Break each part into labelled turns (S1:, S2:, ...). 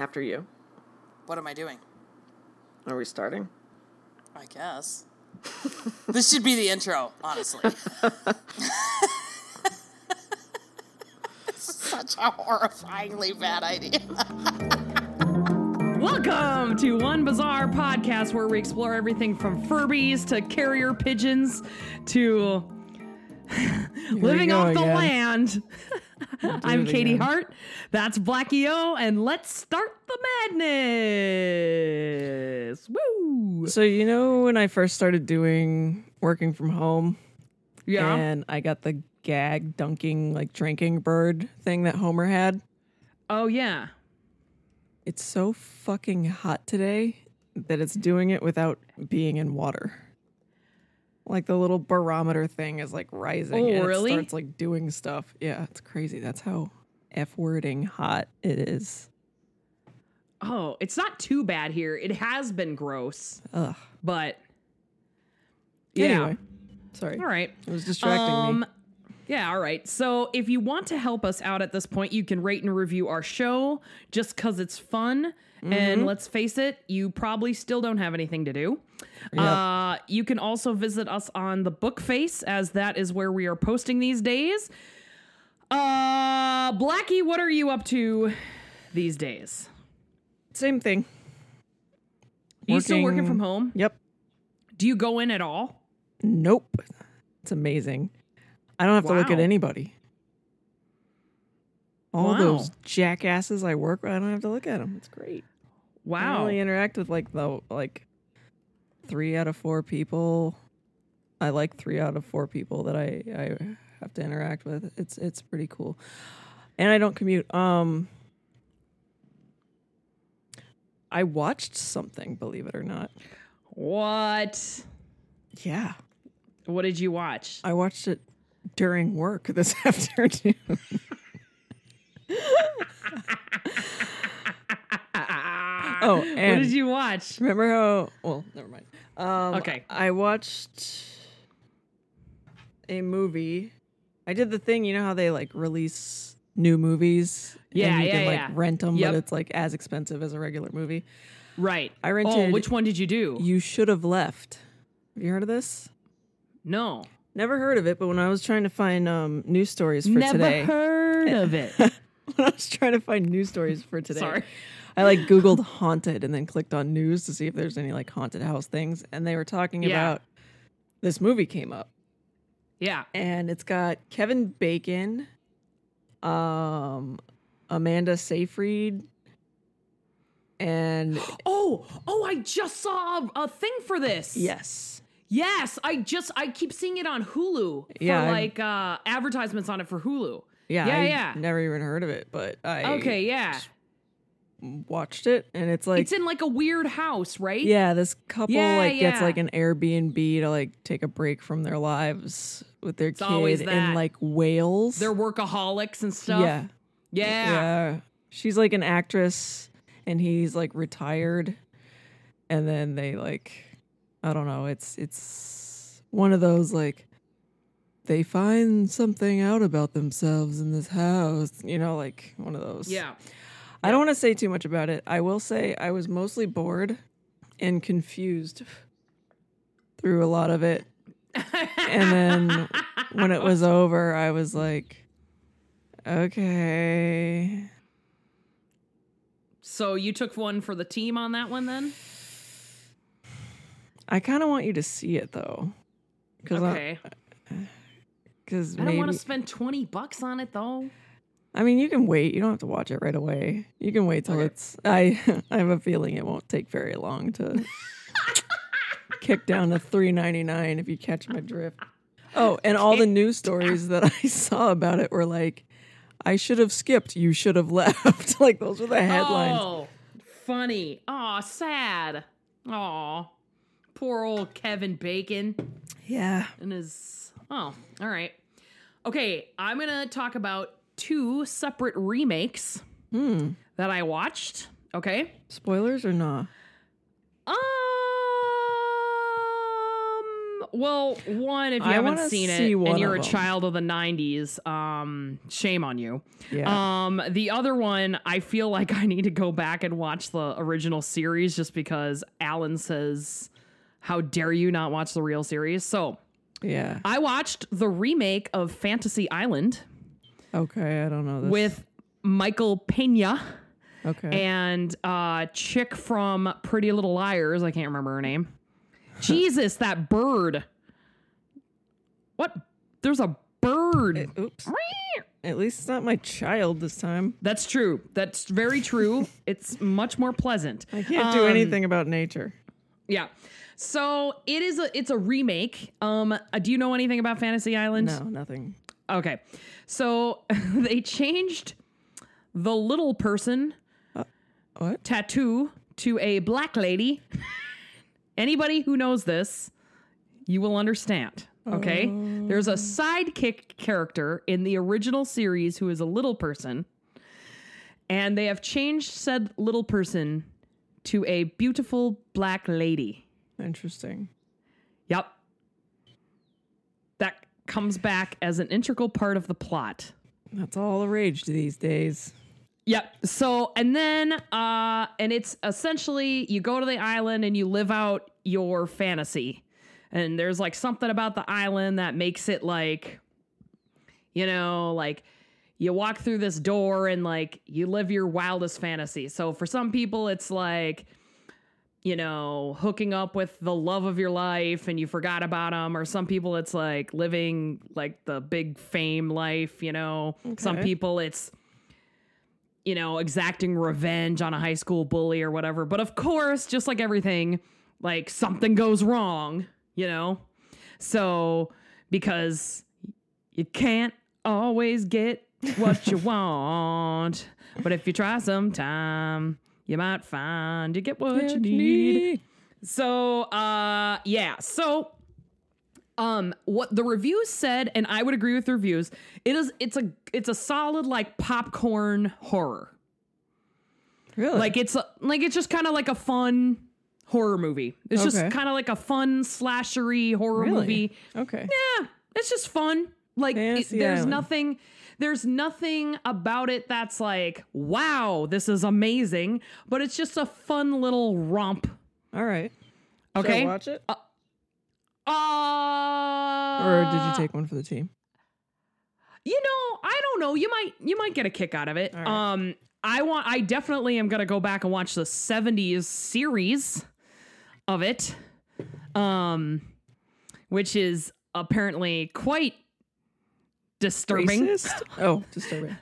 S1: After you.
S2: What am I doing?
S1: Are we starting?
S2: I guess. this should be the intro, honestly. Such a horrifyingly bad idea.
S3: Welcome to One Bizarre Podcast, where we explore everything from Furbies to carrier pigeons to living off the
S4: again.
S3: land. I'm Katie
S4: again.
S3: Hart. That's Blackie O, and let's start the madness. Woo!
S4: So you know when I first started doing working from home
S3: Yeah.
S4: and I got the gag dunking like drinking bird thing that Homer had?
S3: oh yeah.
S4: It's so fucking hot today that it's doing it without being in water. Like the little barometer thing is like rising
S3: Oh,
S4: and
S3: really?
S4: it starts like doing stuff. Yeah, it's crazy. That's how F wording hot it is.
S3: Oh, it's not too bad here. It has been gross,
S4: Ugh.
S3: but yeah.
S4: Anyway, sorry.
S3: All right.
S4: It was distracting
S3: Um,
S4: me.
S3: Yeah, all right. So if you want to help us out at this point, you can rate and review our show just because it's fun.
S4: Mm-hmm.
S3: And let's face it, you probably still don't have anything to do. Uh, you can also visit us on the book face, as that is where we are posting these days. Uh, Blackie, what are you up to these days?
S4: Same thing.
S3: you still working
S4: Working-
S3: from home?
S4: Yep.
S3: Do you go in at all?
S4: Nope. It's amazing. I don't have to look at anybody. All
S3: Wow.
S4: those jackasses I work with, I don't have to look at them. It's great. I
S3: Wow.
S4: only interact with like the like three out of four people. I like three out of four people that I I have to interact with. It's it's pretty cool, and I don't commute. Um, I watched something, believe it or not.
S3: What?
S4: Yeah,
S3: What did you watch?
S4: I watched it during work this afternoon. oh,
S3: what did you watch?
S4: remember how? Well, never mind. Um,
S3: Okay.
S4: I watched a movie. I did the thing. You know how they like release new movies?
S3: Yeah,
S4: and you
S3: yeah,
S4: can like
S3: yeah.
S4: rent them,
S3: Yep.
S4: but it's like as expensive as a regular movie.
S3: Right.
S4: I
S3: Oh,
S4: rented-
S3: which one did you do?
S4: You should have left. Have you heard of this?
S3: no.
S4: Never heard of it, but when I was trying to find um, news stories for
S3: Never
S4: today,
S3: heard of it.
S4: when I was trying to find news stories for today,
S3: Sorry.
S4: I like Googled haunted and then clicked on news to see if there's any like haunted house things, and they were talking
S3: Yeah.
S4: about this movie came up,
S3: Yeah.
S4: and it's got Kevin Bacon, um, Amanda Seyfried, and
S3: Oh, oh, I just saw a, a thing for this.
S4: yes,
S3: Yes, I just I keep seeing it on Hulu for
S4: Yeah,
S3: like uh advertisements on it for Hulu.
S4: yeah,
S3: Yeah,
S4: I
S3: yeah.
S4: never even heard of it, but I
S3: Okay, yeah.
S4: Watched it, and it's like
S3: it's in like a weird house, right?
S4: Yeah, this couple
S3: Yeah,
S4: like gets like an Airbnb to like take a break from their lives with their
S3: always
S4: kid in like Wales.
S3: They're workaholics and stuff.
S4: yeah,
S3: Yeah.
S4: yeah. She's like an actress, and he's like retired, and then they like, I don't know. It's it's one of those like they find something out about themselves in this house, you know, like one of those.
S3: Yeah.
S4: I don't want to say too much about it. I will say I was mostly bored and confused through a lot of it. and then when it was over, I was like, okay.
S3: So you took one for the team on that one then?
S4: I kind of want you to see it though. Cause
S3: Okay.
S4: Because
S3: I don't
S4: maybe,
S3: want to spend 20 bucks on it though.
S4: I mean, you can wait. You don't have to watch it right away. You can wait till
S3: Okay.
S4: it's. I I have a feeling it won't take very long to kick down to three ninety nine if you catch my drift. Oh, and all the news stories that I saw about it were like, "I should have skipped. You should have left." like those were the headlines.
S3: Oh, funny. Oh, sad. Oh, poor old Kevin Bacon
S4: Yeah.
S3: and his. Oh, all right. Okay, I'm gonna talk about two separate remakes
S4: Hmm.
S3: that I watched. Okay.
S4: Spoilers or not?
S3: Um. well, one, if you
S4: I
S3: haven't seen
S4: see
S3: it and you're a
S4: of 'em.
S3: child of the '90s, um, shame on you.
S4: Yeah.
S3: Um, the other one, I feel like I need to go back and watch the original series just because Alan says, "How dare you not watch the real series?" So
S4: yeah.
S3: I watched the remake of Fantasy Island
S4: Okay, I don't know this.
S3: with Michael Pena
S4: okay.
S3: and uh chick from Pretty Little Liars. I can't remember her name. Jesus, that bird. What? There's a bird.
S4: Oops. At least it's not my child this time.
S3: That's true. That's very true. it's much more pleasant.
S4: I can't do
S3: Um,
S4: anything about nature.
S3: Yeah. So it is a it's a remake. Um, uh, do you know anything about Fantasy Island?
S4: No, nothing.
S3: Okay. So they changed the little person uh,
S4: What?
S3: tattoo to a black lady. Anybody who knows this, you will understand. Okay? Oh. There's a sidekick character in the original series who is a little person, and they have changed said little person to a beautiful black lady.
S4: Interesting.
S3: Yep. Comes back as an integral part of the plot.
S4: That's all the rage these days.
S3: Yep. So, and then, uh, and it's essentially you go to the island and you live out your fantasy. And there's like something about the island that makes it like, you know, like you walk through this door and like you live your wildest fantasy. So for some people, it's like, you know, hooking up with the love of your life and you forgot about them. Or some people, it's like living like the big fame life, you know. Some people, it's, you know, exacting revenge on a high school bully or whatever. But of course, just like everything, like something goes wrong, you know? So, because you can't always get what you want, but if you try sometime, you might find you get what you need. So, uh, yeah. So, um, what the reviews said, and I would agree with the reviews. It is. It's a. It's a solid like popcorn horror.
S4: Really?
S3: Like it's a, like it's just kind of like a fun horror movie. It's
S4: Okay.
S3: just kind of like a fun slashery horror
S4: Really?
S3: movie.
S4: okay.
S3: Yeah, it's just fun. Like it- there's
S4: Island.
S3: nothing there's nothing about it that's like, wow, this is amazing, but it's just a fun little romp.
S4: All right. Should I
S3: Okay?
S4: watch it?
S3: Uh,
S4: or did you take one for the team?
S3: You know, I don't know. You might you might get a kick out of it.
S4: All right.
S3: Um I want I definitely am going to go back and watch the 70s series of it. Um which is apparently quite disturbing.
S4: Racist? oh, disturbing.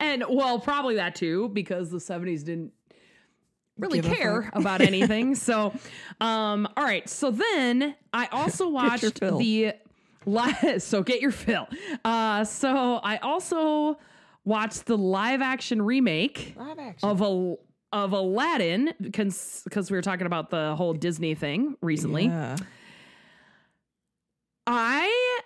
S3: And well, probably that too because the 70s didn't really
S4: Give
S3: care about anything. so, um all right. So then I also watched the li- so get your fill. Uh so I also watched the live action remake
S4: Live action.
S3: of a of Aladdin because we were talking about the whole Disney thing recently.
S4: Yeah.
S3: I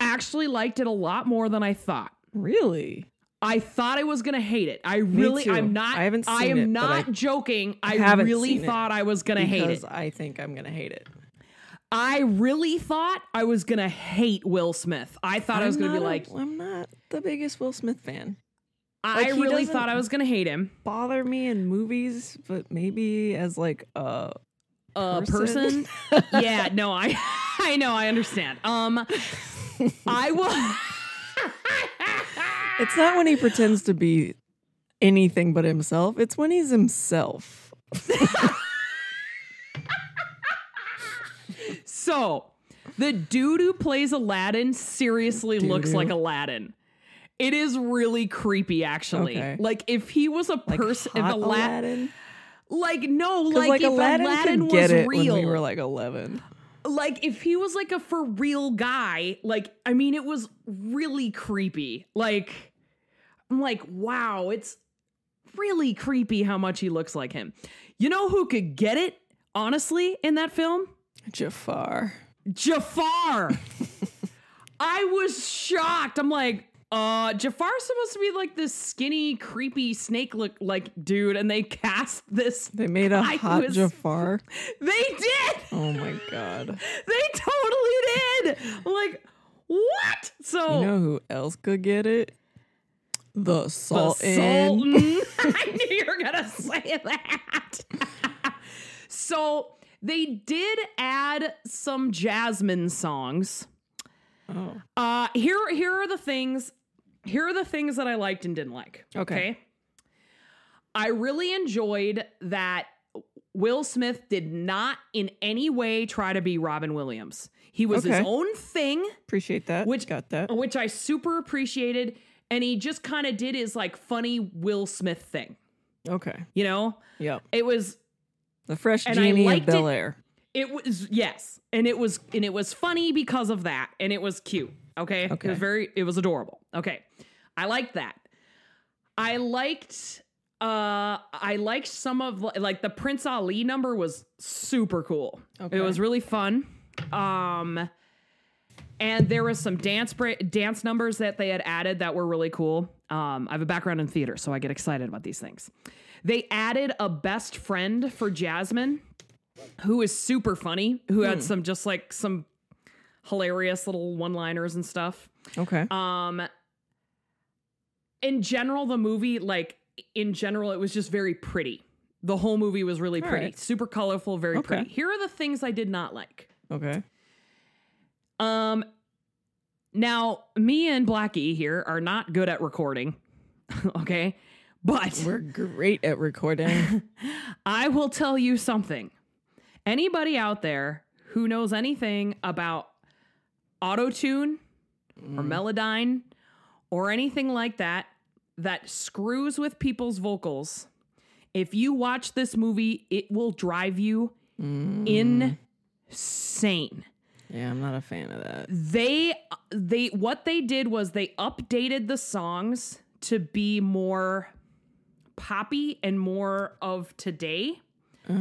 S3: actually liked it a lot more than I thought.
S4: Really?
S3: I thought I was gonna hate it. I really. I'm not.
S4: I haven't
S3: I am
S4: it,
S3: not
S4: I
S3: joking. I really thought I was gonna hate it.
S4: I think I'm gonna hate it.
S3: I really thought I was gonna hate Will Smith. I thought I was
S4: I'm
S3: gonna be like,
S4: I'm not the biggest Will Smith fan.
S3: I
S4: like, he
S3: really thought I was gonna hate him.
S4: Bother me in movies, but maybe as like a
S3: A person.
S4: person.
S3: yeah, no, I, I know, I understand. Um, I will.
S4: It's not when he pretends to be anything but himself. It's when he's himself.
S3: So, the dude who plays Aladdin seriously looks
S4: Doo-doo.
S3: like Aladdin. It is really creepy, actually.
S4: Okay.
S3: Like if he was a
S4: Like
S3: person, if
S4: hot
S3: Ala-
S4: Aladdin.
S3: like no, like,
S4: like,
S3: if
S4: Aladdin,
S3: Aladdin, was real,
S4: we were like 11.
S3: Like if he was like a for real guy, like I mean, it was really creepy. Like I'm like, wow, it's really creepy how much he looks like him. You know who could get it? Honestly, in that film,
S4: Jafar.
S3: Jafar. I was shocked. I'm like, Uh, Jafar's supposed to be like this skinny, creepy snake look like dude, and they cast this.
S4: They made a hot
S3: was-
S4: Jafar.
S3: They did.
S4: Oh my god.
S3: They totally did. Like what? So
S4: You know who else could get it? The Sultan.
S3: the
S4: Sultan.
S3: I knew you were gonna say that. so they did add some Jasmine songs.
S4: Oh.
S3: Uh here here are the things here are the things that I liked and didn't like.
S4: Okay.
S3: I really enjoyed that Will Smith did not in any way try to be Robin Williams. He was his own thing,
S4: Appreciate that.
S3: Which-
S4: got that.
S3: which I super appreciated, and he just kind of did his like funny Will Smith thing.
S4: Okay.
S3: You know?
S4: Yep.
S3: It was
S4: The fresh genie of
S3: it-
S4: Bel Air.
S3: It was yes, and it was and it was funny because of that, and it was cute. Okay,
S4: okay.
S3: it was very, it was adorable. Okay, I liked that. I liked, uh, I liked some of like the Prince Ali number was super cool.
S4: Okay.
S3: It was really fun. Um, and there was some dance bra- dance numbers that they had added that were really cool. Um, I have a background in theater, so I get excited about these things. They added a best friend for Jasmine, who is super funny, who had some just like some hilarious little one-liners and stuff.
S4: Okay.
S3: Um in general the movie like in general it was just very pretty. The whole movie was really
S4: All
S3: pretty.
S4: right.
S3: Super colorful, very
S4: Okay.
S3: pretty. Here are the things I did not like.
S4: okay.
S3: Um now me and Blackie here are not good at recording. okay? But
S4: We're great at recording.
S3: I will tell you something. Anybody out there who knows anything about autotune or Melodyne or anything like that that screws with people's vocals, if you watch this movie, it will drive you insane.
S4: yeah, I'm not a fan of that.
S3: They they what they did was they updated the songs to be more poppy and more of today.
S4: Uh,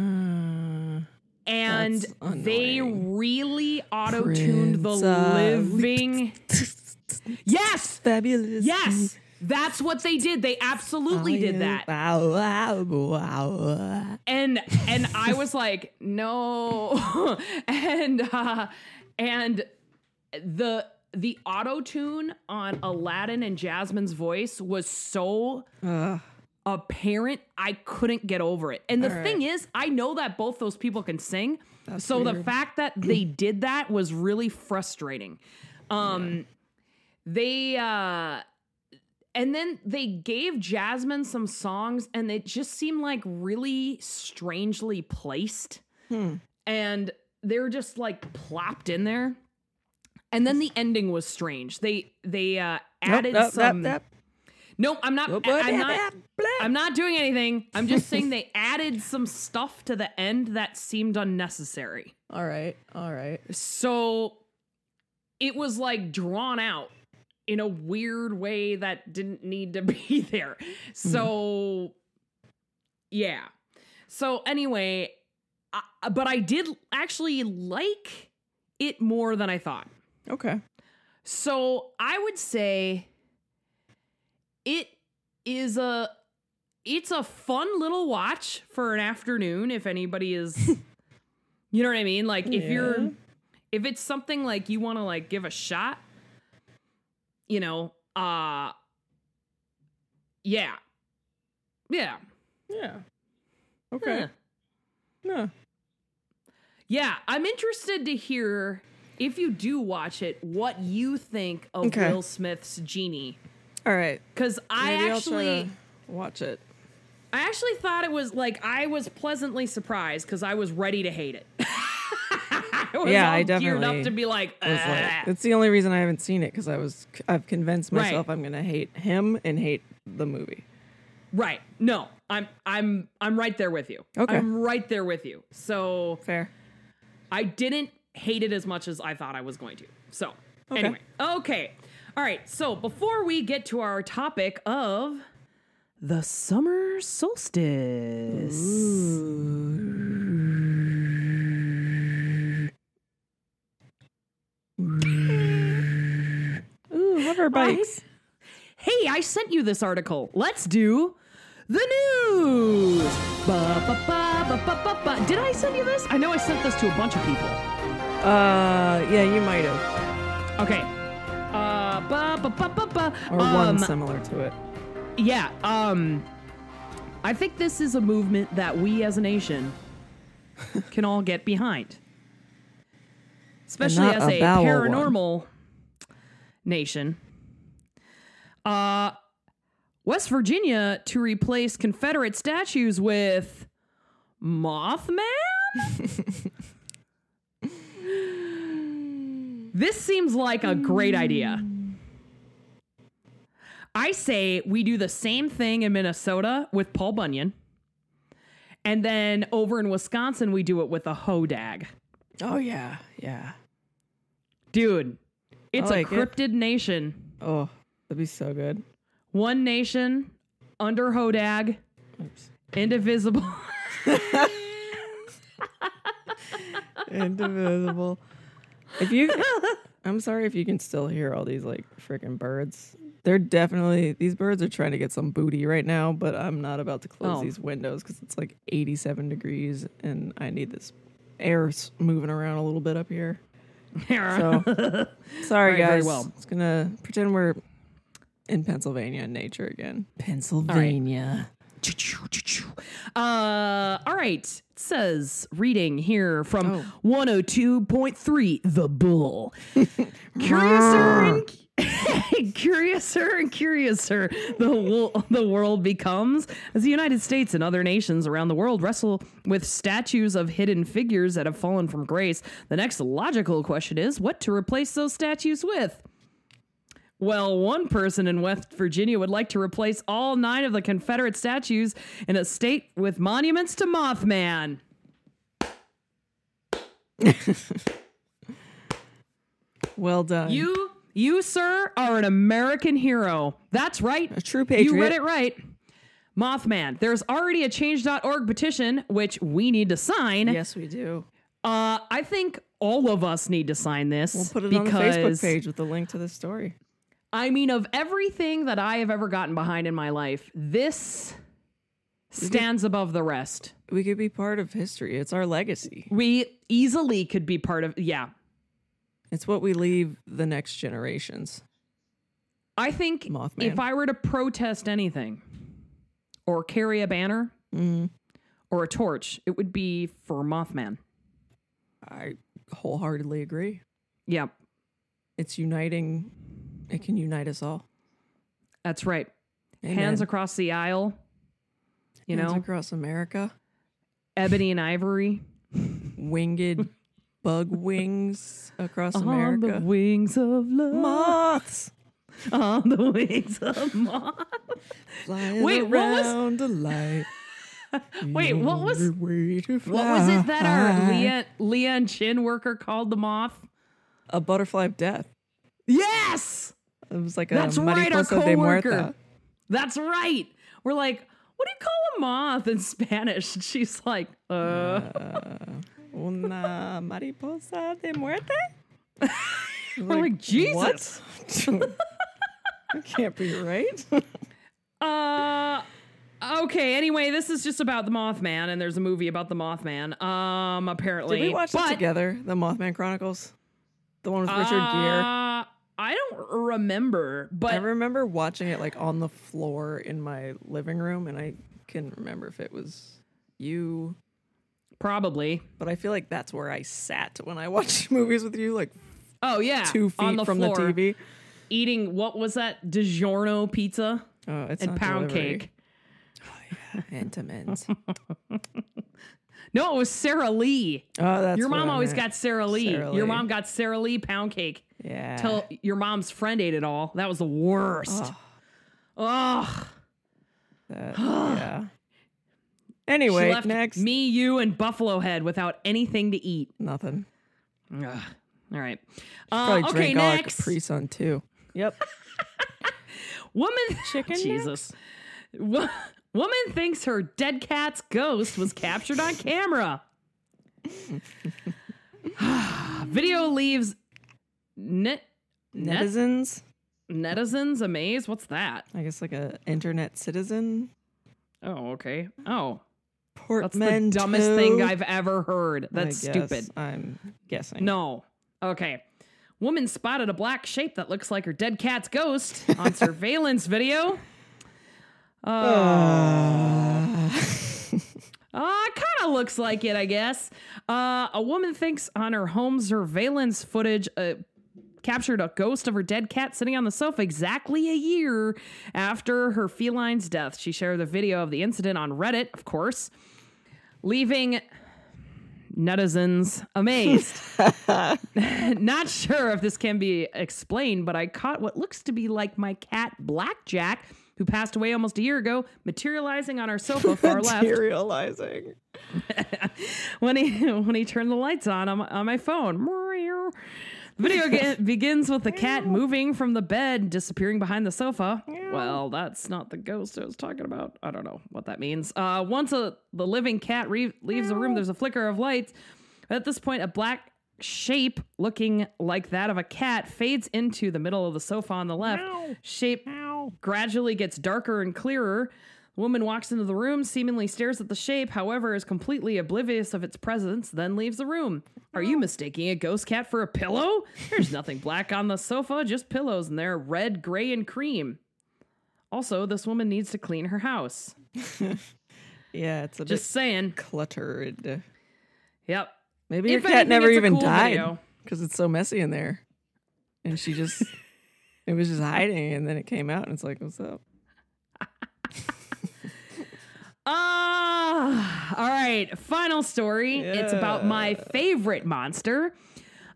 S3: and they really auto tuned the living. yes,
S4: fabulous.
S3: yes, that's what they did. They absolutely did that,
S4: Wow, wow, wow.
S3: and and I was like, no, and uh, and the the auto tune on Aladdin and Jasmine's voice was so
S4: Ugh.
S3: Apparent I couldn't get over it. And the
S4: right.
S3: thing is, I know that both those people can sing.
S4: That's
S3: so the fact that they did that was really frustrating. Um they uh and then they gave Jasmine some songs and it just seemed like really strangely placed.
S4: Hmm.
S3: And they were just like plopped in there. And then the ending was strange. They they uh added
S4: Nope, nope,
S3: some
S4: nope,
S3: Nope, I'm not
S4: nope.
S3: I'm not I'm not doing anything. I'm just saying they added some stuff to the end that seemed unnecessary.
S4: All right, all right.
S3: So it was like drawn out in a weird way that didn't need to be there. So yeah. So anyway, I, but I did actually like it more than I thought.
S4: Okay.
S3: So I would say it is a it's a fun little watch for an afternoon if anybody is you know what I mean? Like if
S4: Yeah.
S3: you're if it's something like you want to like give a shot, you know, uh yeah. Yeah.
S4: Yeah. Okay.
S3: Huh.
S4: No.
S3: Yeah, I'm interested to hear if you do watch it, what you think of
S4: Okay.
S3: Will Smith's Genie.
S4: All right.
S3: Because I
S4: Maybe
S3: actually,
S4: I'll try to watch it.
S3: I actually thought it was like I was pleasantly surprised because I was ready to hate it. I
S4: Yeah, I
S3: geared
S4: definitely
S3: up to be like,
S4: like, it's the only reason I haven't seen it because I was I've convinced
S3: Right.
S4: myself I'm gonna hate him and hate the movie.
S3: right. No, I'm, I'm, I'm right there with you.
S4: Okay.
S3: I'm right there with you. So
S4: Fair.
S3: I didn't hate it as much as I thought I was going to. So,
S4: Okay.
S3: anyway, okay. All right. So, before we get to our topic of the summer solstice.
S4: Ooh, Ooh, hover bikes.
S3: Hey, I sent you this article. Let's do the news. Ba, ba, ba, ba, ba, ba, ba. Did I send you this? I know I sent this to a bunch of people.
S4: Uh, yeah, you might have,
S3: Okay. Ba, ba, ba, ba, ba.
S4: or
S3: Um,
S4: one similar to it.
S3: Yeah, um I think this is a movement that we as a nation can all get behind. Especially as
S4: a
S3: a
S4: bowel one.
S3: paranormal nation. Uh West Virginia to replace Confederate statues with Mothman? this seems like a great idea. I say we do the same thing in Minnesota with Paul Bunyan. And then over in Wisconsin, we do it with a hodag.
S4: Oh yeah, yeah.
S3: Dude, it's
S4: like
S3: a
S4: it.
S3: cryptid nation.
S4: Oh, that'd be so good.
S3: One nation under hodag,
S4: Oops.
S3: indivisible.
S4: Indivisible. If you, I'm sorry if you can still hear all these like freaking birds. They're definitely these birds are trying to get some booty right now, but I'm not about to close
S3: Oh.
S4: these windows because it's like 87 degrees and I need this air moving around a little bit up here. So sorry
S3: Right,
S4: guys.
S3: well.
S4: It's gonna pretend we're in Pennsylvania in nature again. Pennsylvania.
S3: Uh, all right. It says reading here from
S4: Oh.
S3: 102.3 The Bull. Curiouser and curiouser and curiouser the wo- the world becomes as the United States and other nations around the world wrestle with statues of hidden figures that have fallen from grace. The next logical question is what to replace those statues with? Well, one person in West Virginia would like to replace all nine of the Confederate statues in a state with monuments to Mothman.
S4: Well done.
S3: You, you, sir, are an American hero. That's right.
S4: a true patriot.
S3: You read it right. Mothman. There's already a change.org petition, which we need to sign.
S4: Yes, we do.
S3: Uh, I think all of us need to sign this.
S4: We'll put it
S3: because,
S4: on the Facebook page with the link to the story.
S3: I mean, of everything that I have ever gotten behind in my life, this stands above the rest.
S4: We could be part of history. It's our legacy.
S3: We easily could be part of, yeah.
S4: It's what we leave the next generations.
S3: I think
S4: Mothman.
S3: if I were to protest anything or carry a banner
S4: Mm,
S3: or a torch, it would be for Mothman.
S4: I wholeheartedly agree.
S3: Yeah,
S4: It's uniting. It can unite us all.
S3: that's right.
S4: Amen.
S3: Hands across the aisle, you
S4: Hands
S3: know,
S4: across America.
S3: ebony and ivory
S4: Winged bug wings across America.
S3: on the wings of love.
S4: Moths
S3: on the wings of moth.
S4: flying
S3: Wait, what was-
S4: around the light.
S3: Wait, what was-
S4: Your way to
S3: What was it that our Leah and Chin worker called the moth?
S4: a butterfly of death?
S3: Yes,
S4: It was like a
S3: That's right, our coworker. that's right. We're like, what do you call a moth in Spanish? And she's like, uh,
S4: Una mariposa de muerte?
S3: we're like, Jesus.
S4: What? that can't be right.
S3: Uh, okay. Anyway, this is just about the Mothman, and there's a movie about the Mothman. Um, apparently,
S4: Did we watch
S3: but,
S4: it together? The Mothman Chronicles? The one with Richard Gere?
S3: Uh, I don't remember, but
S4: I remember watching it like on the floor in my living room, and I couldn't remember if it was you,
S3: probably.
S4: but I feel like that's where I sat when I watched movies with you, like
S3: Oh yeah,
S4: two
S3: on
S4: feet
S3: the
S4: from
S3: floor,
S4: the TV.
S3: eating what was that DiGiorno pizza
S4: Oh, it's
S3: and pound
S4: delivery.
S3: cake.
S4: Oh, Entenmann's.
S3: No, it was Sara Lee.
S4: Oh, that's
S3: your mom always got Sara Lee.
S4: Sara
S3: Your mom got Sara Lee pound cake.
S4: yeah.
S3: Till your mom's friend ate it all. That was the worst. Ugh.
S4: That- yeah. Anyway, next.
S3: me, you, and Buffalo Head without anything to eat.
S4: Nothing.
S3: Ugh. All right. Uh,
S4: Probably
S3: okay,
S4: drank all our
S3: next.
S4: Capri Sun too. Yep.
S3: Woman.
S4: Chicken
S3: Jesus. Wo- Woman thinks her dead cat's ghost was captured on camera. Video leaves net, net
S4: Netizens.
S3: Netizens amaze. What's that?
S4: I guess like a internet citizen.
S3: Oh, okay. Oh, that's the dumbest thing I've ever heard.
S4: I
S3: That's
S4: guess.
S3: stupid.
S4: I'm guessing.
S3: No. Okay. Woman spotted a black shape that looks like her dead cat's ghost on surveillance video. Uh, uh kind of looks like it, I guess. Uh, a woman thinks on her home surveillance footage uh, captured a ghost of her dead cat sitting on the sofa exactly a year after her feline's death. She shared the video of the incident on Reddit, of course, leaving netizens amazed. Not sure if this can be explained, but I caught what looks to be like my cat Blackjack, who passed away almost a year ago, materializing on our sofa far left
S4: Materializing.
S3: when he when he turned the lights on on my, on my phone. The video ge- begins with the cat moving from the bed, disappearing behind the sofa. Well, that's not the ghost I was talking about. I don't know what that means. Uh, once a, the living cat re- leaves the room, there's a flicker of lights. At this point, a black shape looking like that of a cat fades into the middle of the sofa on the left. Shape gradually gets darker and clearer. Woman walks into the room, seemingly stares at the shape, however, is completely oblivious of its presence, then leaves the room. Are you oh. mistaking a ghost cat for a pillow? There's nothing black on the sofa, just pillows, and they're red, gray, and cream. Also, this woman needs to clean her house.
S4: Yeah, it's a
S3: Just saying.
S4: cluttered.
S3: Yep.
S4: Maybe your
S3: If
S4: cat
S3: anything,
S4: never even
S3: cool
S4: died because it's so messy in there, and she just it was just hiding, and then it came out, and it's like, what's up?
S3: Ah, all right. Final story. It's about my favorite monster.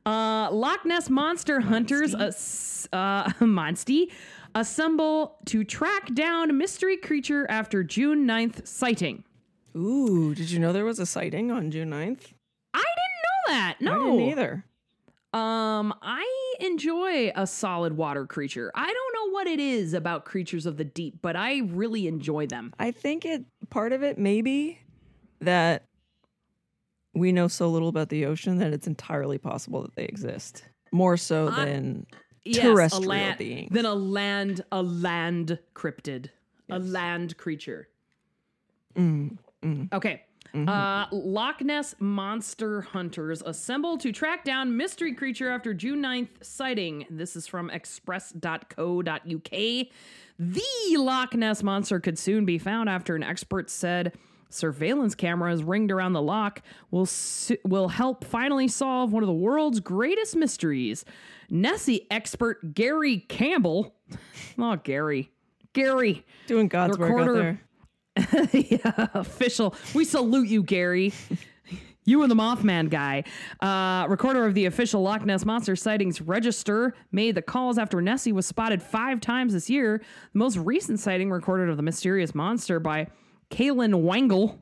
S3: Uh, Loch Ness monster hunters, ass- uh, Monsty, assemble to track down mystery creature after June 9th sighting.
S4: Ooh, did you know there was a sighting on June 9th?
S3: I didn't know that. No,
S4: I didn't either.
S3: Um, I enjoy a solid water creature. I don't know what it is about creatures of the deep, but I really enjoy them.
S4: I think it part of it maybe that we know so little about the ocean that it's entirely possible that they exist. More so
S3: I-
S4: than
S3: Yes, a
S4: terrestrial
S3: land,
S4: beings.
S3: Than a land, a land cryptid, a land creature.
S4: Mm,
S3: Okay. Uh, Loch Ness monster hunters assemble to track down mystery creature after June 9th sighting. This is from express.co.uk. The Loch Ness monster could soon be found after an expert said surveillance cameras ringed around the loch will su- will help finally solve one of the world's greatest mysteries. Nessie expert Gary Campbell, oh Gary, Gary,
S4: doing God's work out there.
S3: yeah, official. We salute you, Gary. You and the Mothman guy. Uh, recorder of the official Loch Ness Monster sightings register made the calls after Nessie was spotted five times this year. The most recent sighting recorded of the mysterious monster by Kaylin Wangle,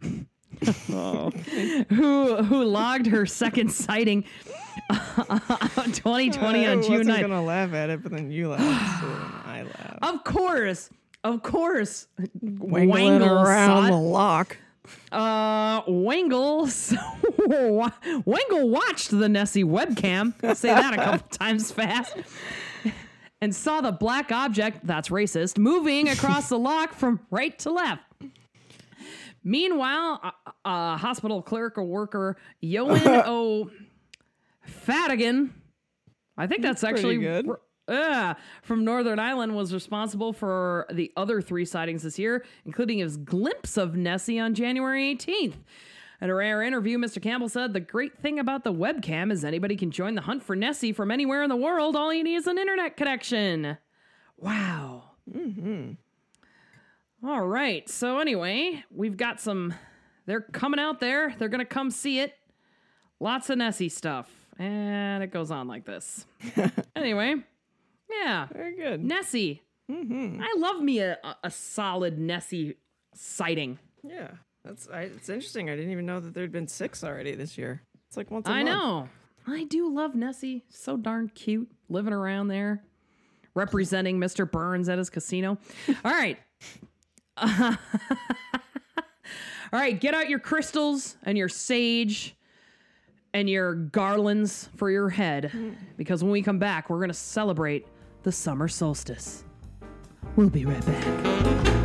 S3: who who logged her second sighting of 2020
S4: I
S3: on June
S4: wasn't
S3: 9th.
S4: gonna laugh at it, but then you laughed, so then I laughed.
S3: Of course, of course.
S4: Wangling
S3: Wangle
S4: around the loch.
S3: Uh, Wangle, Wangle watched the Nessie webcam. I'll say that a couple times fast. And saw the black object, that's racist, moving across the loch from right to left. Meanwhile, a, a hospital clerical worker, Eoin O. Fadigan, I think that's
S4: Pretty
S3: actually
S4: good.
S3: From Northern Ireland was responsible for the other three sightings this year, including his glimpse of Nessie on January 18th. In a rare interview, Mr. Campbell said, The great thing about the webcam is anybody can join the hunt for Nessie from anywhere in the world. All you need is an internet connection. Wow.
S4: Mm-hmm.
S3: All right. So, anyway, we've got some, they're coming out there. They're going to come see it. Lots of Nessie stuff. And it goes on like this. anyway, yeah.
S4: Very good.
S3: Nessie.
S4: Mm-hmm.
S3: I love me a, a- solid Nessie sighting.
S4: Yeah, that's. I, it's interesting. I didn't even know that there'd been six already this year. It's like once. a
S3: I
S4: month.
S3: know. I do love Nessie. So darn cute living around there, representing Mr. Burns at his casino. All right. All right, get out your crystals and your sage and your garlands for your head because when we come back, we're going to celebrate the summer solstice. We'll be right back.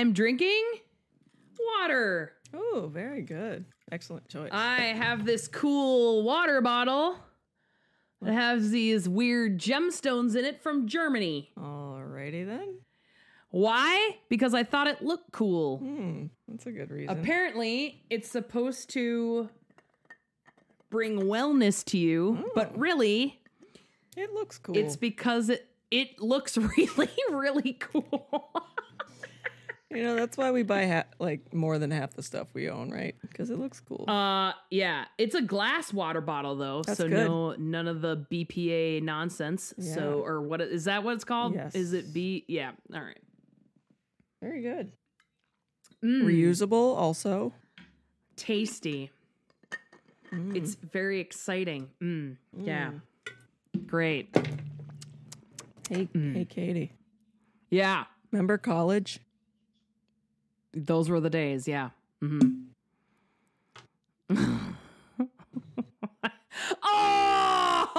S3: I'm drinking water.
S4: Oh, very good. Excellent choice.
S3: I have this cool water bottle that has these weird gemstones in it from Germany.
S4: Alrighty then.
S3: Why? Because I thought it looked cool.
S4: Hmm, that's a good reason.
S3: Apparently, it's supposed to bring wellness to you, but really,
S4: it looks cool.
S3: it's because it it looks really really cool.
S4: You know, that's why we buy ha- like more than half the stuff we own, right? Because it looks cool.
S3: Uh, yeah, it's a glass water bottle though,
S4: That's
S3: so
S4: good.
S3: no none of the BPA nonsense.
S4: Yeah.
S3: So, or what is that? What it's called?
S4: Yes.
S3: Is it B? Yeah. All right.
S4: very good.
S3: Mm,
S4: Reusable also.
S3: tasty.
S4: Mm.
S3: It's very exciting. Mm, yeah. Great.
S4: Hey,
S3: Mm.
S4: hey, Katie.
S3: Yeah.
S4: Remember college?
S3: Those were the days. Yeah. hmm oh,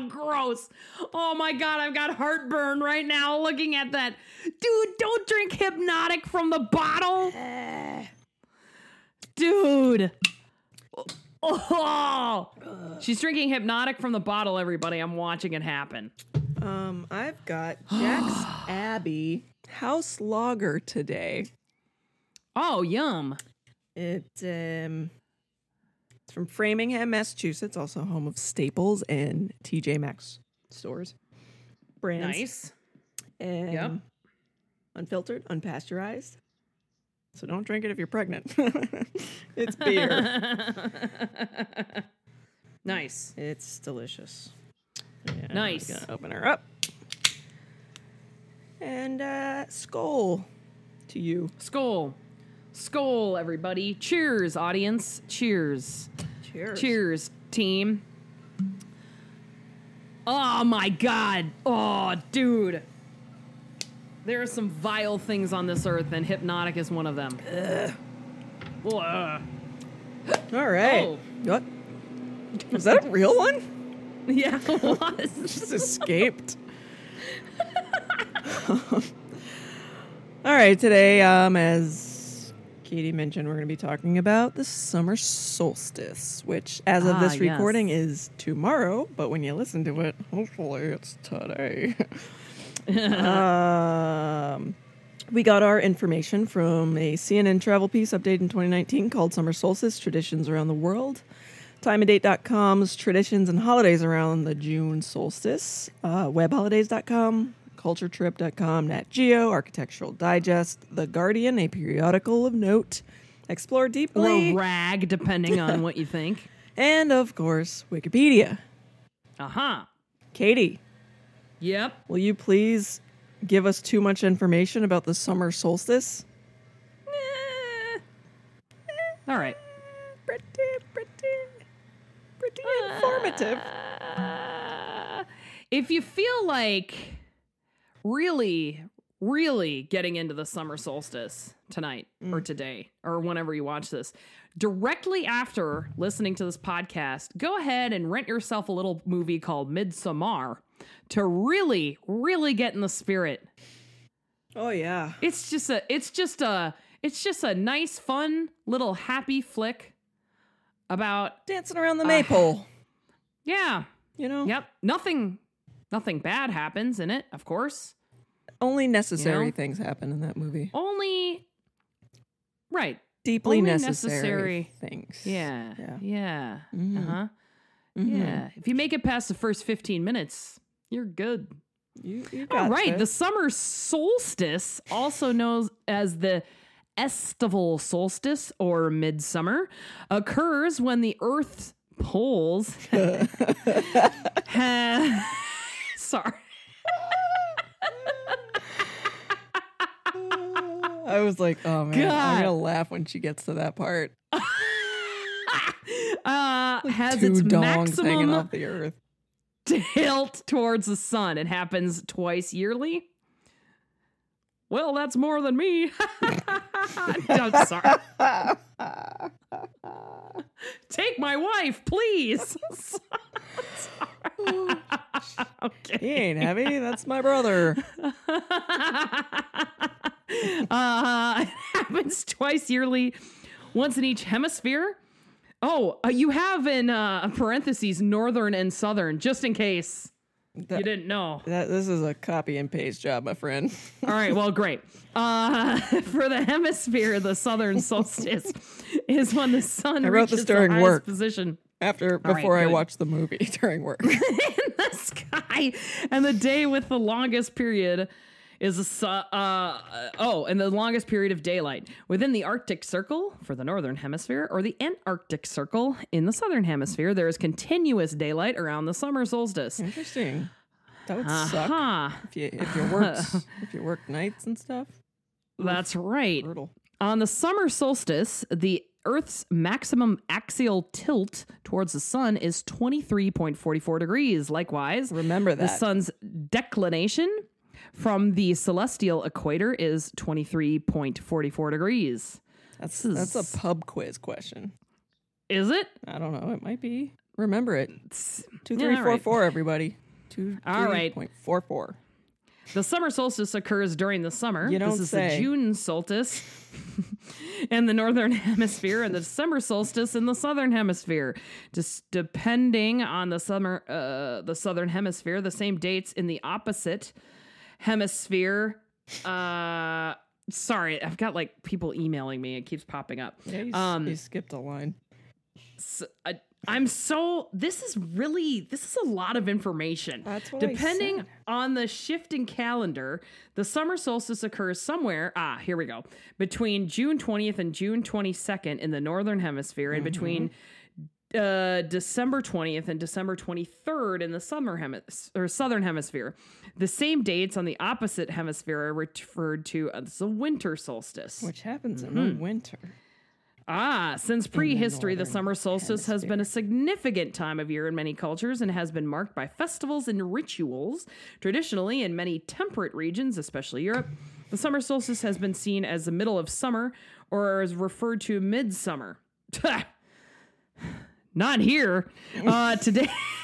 S3: gross. Oh my God, I've got heartburn right now looking at that. Dude, don't drink Hpnotiq from the bottle. Dude. Oh, she's drinking Hpnotiq from the bottle, everybody. I'm watching it happen.
S4: Um, I've got Jack's Abbey House Lager today.
S3: Oh, yum.
S4: It um, it's from Framingham, Massachusetts, also home of Staples and TJ Maxx stores. Brands.
S3: Nice.
S4: And
S3: Yep.
S4: unfiltered, unpasteurized. So don't drink it if you're pregnant. it's beer.
S3: nice.
S4: it's delicious. And
S3: Nice.
S4: Open her up. And uh skull to you.
S3: Skull. Skull, everybody. Cheers, audience. Cheers.
S4: Cheers.
S3: Cheers, team. Oh my god. Oh, dude. There are some vile things on this earth, and Hpnotiq is one of them. Ugh.
S4: All right.
S3: Oh.
S4: What? Was that a real one?
S3: Yeah, it was.
S4: Just escaped. All right, today, um, as Katie mentioned, we're going to be talking about the summer solstice, which, as of
S3: Ah,
S4: this
S3: yes.
S4: recording, is tomorrow. But when you listen to it, hopefully it's today. um, we got our information from a CNN travel piece updated in 2019 called Summer Solstice Traditions Around the World. TimeAndDate.com's traditions and holidays around the June solstice. Uh, webholidays.com, CultureTrip.com, Nat Geo, Architectural Digest, The Guardian, a periodical of note, Explore
S3: Or
S4: Deeply,
S3: rag, depending on what you think.
S4: and of course, Wikipedia.
S3: Uh huh.
S4: Katie,
S3: Yep.
S4: will you please give us too much information about the summer solstice?
S3: All right.
S4: Pretty, pretty, pretty informative.
S3: Uh, if you feel like really, really getting into the summer solstice tonight or mm. today or whenever you watch this, directly after listening to this podcast, go ahead and rent yourself a little movie called Midsummer to really, really get in the spirit.
S4: Oh, yeah.
S3: It's just a, it's just a, it's just a nice, fun little happy flick about,
S4: Dancing around the maypole,
S3: yeah,
S4: you know?
S3: Yep. Nothing nothing bad happens in it, of course.
S4: Only necessary
S3: You know?
S4: things happen in that movie.
S3: Only Right.
S4: Deeply
S3: Only
S4: necessary,
S3: necessary-
S4: things.
S3: Yeah.
S4: Yeah.
S3: Yeah.
S4: Mhm.
S3: Uh-huh.
S4: Mhm.
S3: Yeah. If you make it past the first 15 minutes, you're good.
S4: You, you
S3: All right. The summer solstice, also known as the estival solstice or midsummer, occurs when the Earth's poles. Sorry.
S4: I was like, oh man,
S3: God.
S4: I'm gonna laugh when she gets to that part.
S3: uh, has
S4: Two
S3: its maximum
S4: off the earth.
S3: tilt towards the sun. It happens twice yearly. Well, that's more than me. I'm sorry. Take my wife, please. okay.
S4: He ain't heavy. That's my brother.
S3: uh, it happens twice yearly, once in each hemisphere. Oh, uh, you have in uh, parentheses northern and southern, just in case
S4: That-
S3: you didn't know.
S4: That this is a copy and paste job, my friend.
S3: All right, well, great. Uh, for the hemisphere, the southern solstice is when the sun
S4: I wrote this
S3: reaches
S4: during
S3: the highest
S4: work.
S3: position
S4: After
S3: right,
S4: before I
S3: good.
S4: watched the movie during work.
S3: in the sky, and the day with the longest period is a su- uh, oh, and the longest period of daylight within the Arctic Circle for the northern hemisphere, or the Antarctic Circle in the southern hemisphere. There is continuous daylight around the summer solstice.
S4: Interesting. That would suck
S3: Huh.
S4: if you if you worked if you worked nights and stuff.
S3: That's right.
S4: Brutal.
S3: On the summer solstice, the Earth's maximum axial tilt towards the sun is 23.44 degrees. Likewise,
S4: Remember that the
S3: sun's declination from the celestial equator is 23.44 degrees.
S4: That's
S3: This
S4: that's a pub quiz question.
S3: Is it?
S4: I don't know. It might be. Remember it. Two
S3: Yeah,
S4: three
S3: all
S4: four
S3: right.
S4: four. Everybody. Two
S3: All right.
S4: point four four.
S3: The summer solstice occurs during the summer.
S4: You don't
S3: this is
S4: say.
S3: the June solstice in the northern hemisphere and the December solstice in the southern hemisphere. Just depending on the summer uh the southern hemisphere, the same dates in the opposite hemisphere. Uh sorry, I've got like people emailing me. It keeps popping up.
S4: Yeah, you,
S3: Um,
S4: you skipped a line.
S3: S- I, I'm so this is really this is a lot of information.
S4: That's what
S3: Depending on the shifting calendar, the summer solstice occurs somewhere. Ah, here we go. Between June 20th and June 22nd in the northern hemisphere, and between uh, December 20th and December 23rd in the summer hemis- or southern hemisphere. The same dates on the opposite hemisphere are referred to as the winter solstice.
S4: Which happens in
S3: mm-hmm.
S4: the winter.
S3: Ah, since prehistory, the summer solstice has been a significant time of year in many cultures and has been marked by festivals and rituals. Traditionally, in many temperate regions, especially Europe, the summer solstice has been seen as the middle of summer or is referred to midsummer. Not here. Uh, today.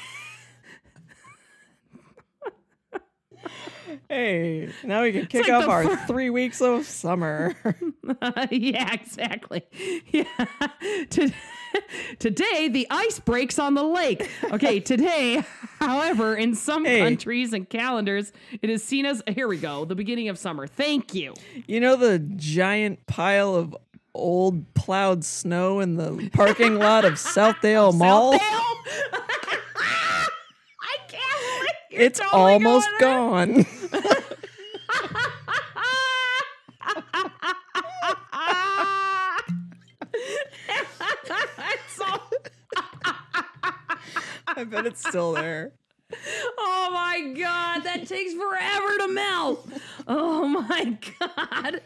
S4: Hey, now we can kick
S3: like
S4: off our
S3: fir-
S4: three weeks of summer.
S3: yeah, exactly. Yeah. To- today, the ice breaks on the lake. Okay, today, however, in some
S4: Hey.
S3: countries and calendars, it is seen as here we go, the beginning of summer. Thank you.
S4: you know the giant pile of old plowed snow in the parking lot of Southdale Mall?
S3: Southdale? I can't believe you're
S4: It's
S3: totally
S4: almost gone.
S3: It's all-
S4: I bet it's still there.
S3: Oh my god, that takes forever to melt. Oh my god.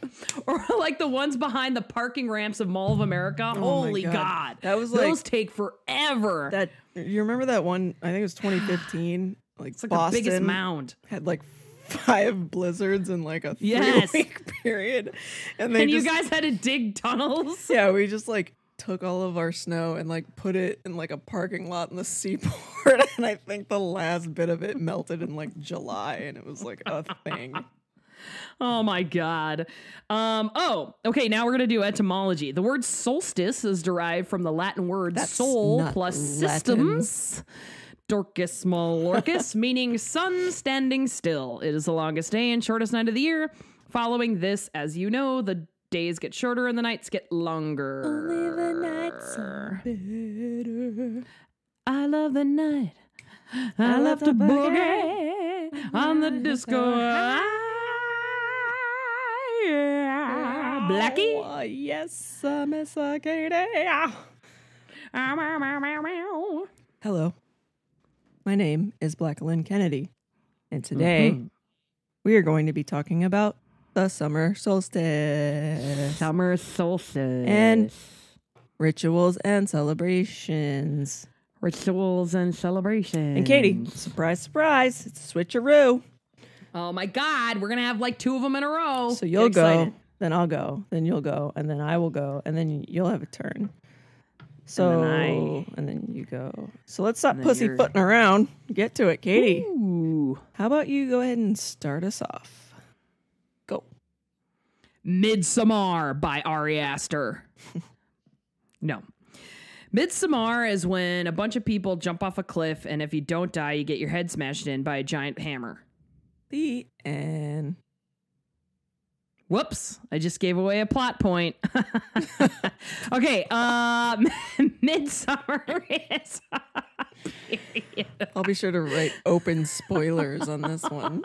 S3: Or like the ones behind the parking ramps of Mall of America.
S4: Oh my
S3: Holy
S4: God.
S3: god.
S4: That was like- Those
S3: take forever.
S4: That you remember that one? I think it was 2015. Like,
S3: it's like
S4: Boston
S3: the biggest mound.
S4: had like five blizzards in like a three
S3: Yes.
S4: week period, and they
S3: And
S4: just
S3: you guys had to dig tunnels.
S4: yeah, we just like took all of our snow and like put it in like a parking lot in the seaport, and I think the last bit of it melted in like July, and it was like a thing.
S3: Oh my god. Um oh, okay, now we're going to do etymology. The word solstice is derived from the Latin word
S4: That's
S3: sol plus systems. Dorcas Malorcus, meaning sun standing still. It is the longest day and shortest night of the year. Following this, as you know, the days get shorter and the nights get longer. Only the nights are better. I love the night. I, love to boogie on the disco. Yeah. Blackie.
S4: Oh, yes, uh, Miss Katie. Hello, my name is Blackalyn Kennedy, and today
S3: Mm-hmm.
S4: we are going to be talking about the summer solstice.
S3: Summer solstice.
S4: And- Rituals and celebrations.
S3: rituals and celebrations.
S4: And Katie, surprise, surprise, it's a switcheroo.
S3: Oh my God, we're gonna have like two of them in a row.
S4: So you'll go, then I'll go, then you'll go, and then I will go, and then you'll have a turn. So
S3: then
S4: and then you go. So let's stop
S3: And then you're-
S4: pussyfooting around. Get to it, Katie.
S3: Ooh.
S4: How about you go ahead and start us off? Go.
S3: Midsommar by Ari Aster. no. Midsommar is when a bunch of people jump off a cliff, and if you don't die, you get your head smashed in by a giant hammer.
S4: The end.
S3: Whoops, I just gave away a plot point. okay, um, Midsummer is.
S4: I'll be sure to write open spoilers on this one.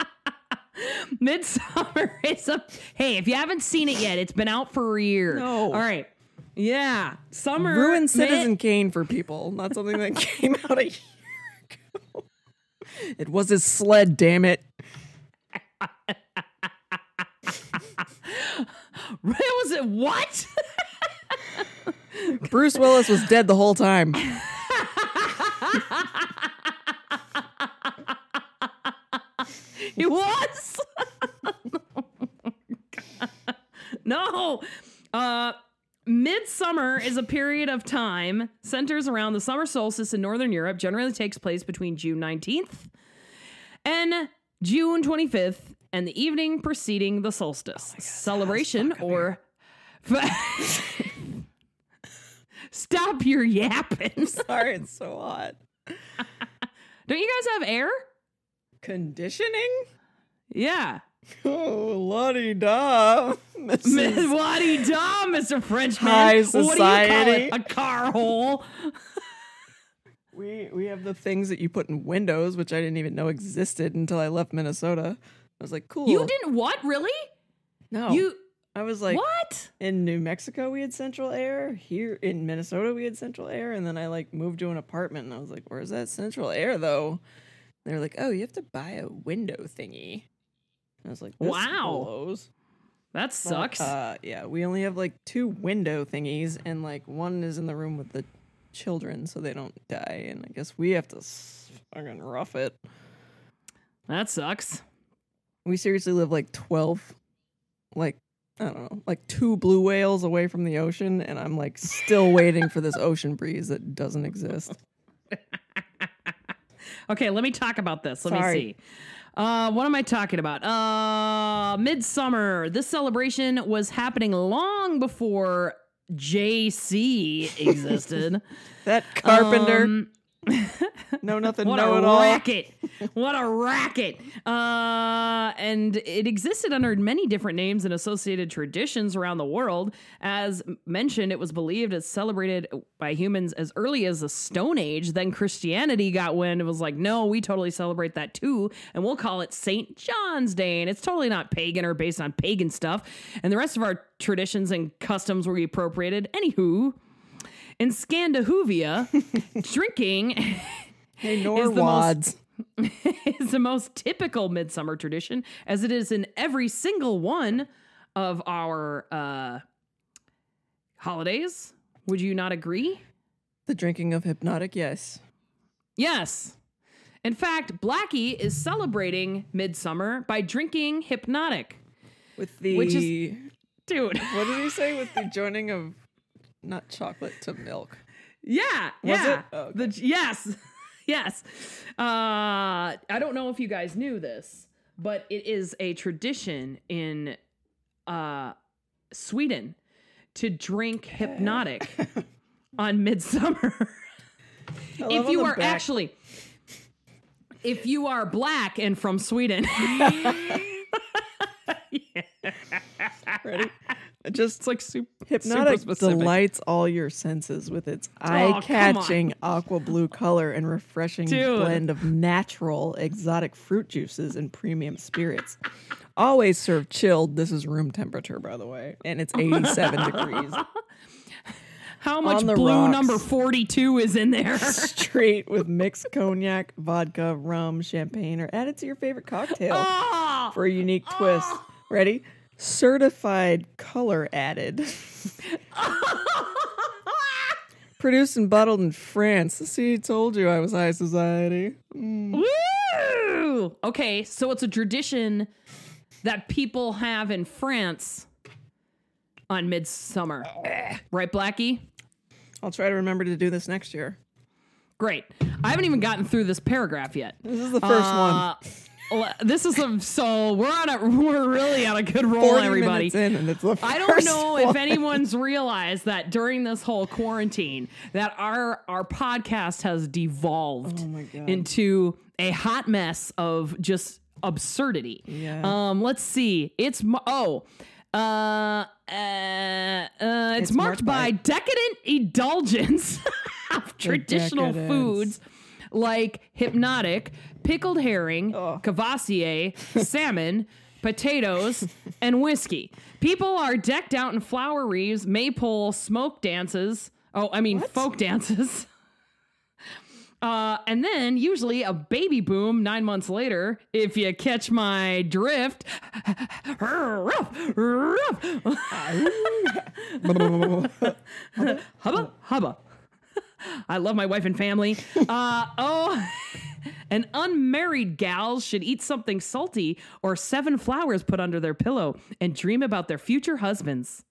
S3: Midsummer is a. Hey, if you haven't seen it yet, it's been out for a year.
S4: No.
S3: All right. Yeah. Summer.
S4: Ruin
S3: Mid-
S4: Citizen Kane for people, not something that came out a year ago. It was his sled, damn it.
S3: was it what?
S4: Bruce Willis was dead the whole time.
S3: He was. no. Uh Midsummer is a period of time centers around the summer solstice in northern Europe, generally takes place between June 19th and June 25th, and the evening preceding the solstice. Oh Celebration or Stop your yapping.
S4: Sorry, it's so hot.
S3: Don't you guys have air?
S4: Conditioning?
S3: Yeah.
S4: Oh, lottie da.
S3: Do you do, Mr. Frenchman?
S4: High
S3: What do you call
S4: society.
S3: it? A car hole?
S4: We we have the things that you put in windows, which I didn't even know existed until I left Minnesota. I was like, cool.
S3: You didn't what? Really?
S4: No.
S3: You
S4: I was like,
S3: what?
S4: in New Mexico we had central air. Here in Minnesota we had central air, and then I like moved to an apartment, and I was like, "Where's that central air though?" They're like, "Oh, you have to buy a window thingy." I was like,
S3: Wow.
S4: blows."
S3: That
S4: But,
S3: sucks.
S4: Uh, yeah, we only have like two window thingies, and like one is in the room with the children, so they don't die. And I guess we have to fucking rough it.
S3: that sucks.
S4: We seriously live like twelve, like I don't know, like two blue whales away from the ocean, and I'm like still waiting for this ocean breeze that doesn't exist.
S3: Okay, let me talk about this. Let
S4: Sorry.
S3: me see. Uh, what am I talking about? Uh, Midsummer. This celebration was happening long before JC existed.
S4: That carpenter,
S3: Um,
S4: no nothing,
S3: What
S4: know
S3: a
S4: it all.
S3: racket! What a racket! Uh, and it existed under many different names and associated traditions around the world. As mentioned, it was believed it's celebrated by humans as early as the Stone Age. Then Christianity got wind and was like, "No, we totally celebrate that too, and we'll call it Saint John's Day." And it's totally not pagan or based on pagan stuff. And the rest of our traditions and customs were appropriated. Anywho. In Scandinavia, drinking
S4: Hey,
S3: is the most- is the most typical midsummer tradition, as it is in every single one of our uh, holidays. Would you not agree?
S4: The drinking of Hpnotiq, yes.
S3: Yes. In fact, Blackie is celebrating midsummer by drinking Hpnotiq.
S4: With the
S3: Which is- Dude.
S4: what did he say with the joining of not chocolate to milk?
S3: Yeah,
S4: Was
S3: yeah.
S4: it? Oh, okay.
S3: The yes, yes. Uh, I don't know if you guys knew this, but it is a tradition in uh, Sweden to drink Hpnotiq on midsummer. If you are
S4: back-
S3: actually, if you are black and from Sweden,
S4: ready, it just
S3: it's like super
S4: Hpnotiq
S3: super
S4: delights all your senses with its
S3: Oh,
S4: eye-catching aqua blue color and refreshing
S3: Dude.
S4: blend of natural exotic fruit juices and premium spirits. Always served chilled. This is room temperature, by the way, and it's 87 degrees.
S3: How much blue
S4: rocks.
S3: number forty-two is in there?
S4: Straight with mixed cognac, vodka, rum, champagne, or add it to your favorite cocktail.
S3: Oh,
S4: for a unique twist. Ah! Ready? Certified color added. Produced and bottled in France. See, told you I was high society.
S3: Woo! Okay, so it's a tradition that people have in France on midsummer. Right, Blackie?
S4: I'll try to remember to do this next year.
S3: Great. I haven't even gotten through this paragraph yet.
S4: This is the first
S3: Uh, l- This is a so we're on a we're really on a good roll, everybody.
S4: in, and it's the
S3: I don't know if anyone's realized that during this whole quarantine that our our podcast has devolved
S4: Oh
S3: into a hot mess of just absurdity.
S4: Yeah.
S3: Um let's see. It's oh uh, uh, uh, it's,
S4: It's
S3: marked
S4: marked
S3: by
S4: by-
S3: decadent indulgence of traditional
S4: decadence.
S3: foods like Hpnotiq, pickled herring,
S4: Oh.
S3: cavassier, salmon, potatoes, and whiskey. People are decked out in flower wreaths, maypole smoke dances. Oh, I mean folk dances. Uh, and then usually a baby boom nine months later, if you catch my drift. hubba, hubba. I love my wife and family. Uh, oh, and unmarried gals should eat something salty or seven flowers put under their pillow and dream about their future husbands.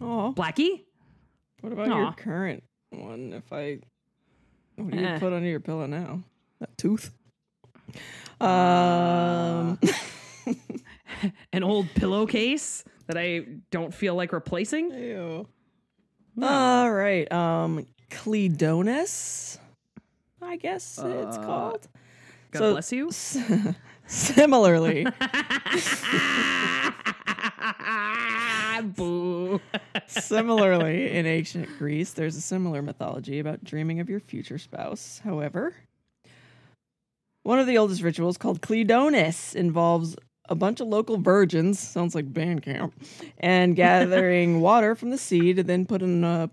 S4: Aw,
S3: Blackie?
S4: what about
S3: Aw.
S4: your current one? If I, what do you
S3: Eh.
S4: put under your pillow now? That tooth. Um,
S3: An old pillowcase that I don't feel like replacing?
S4: ew. All right. Um, Cledonis, I guess it's
S3: Uh,
S4: called.
S3: God
S4: So-
S3: bless you.
S4: Similarly,
S3: Boo.
S4: Similarly, in ancient Greece, there's a similar mythology about dreaming of your future spouse. However, one of the oldest rituals, called Cledonis, involves a bunch of local virgins, sounds like band camp, and gathering water from the sea to then put in a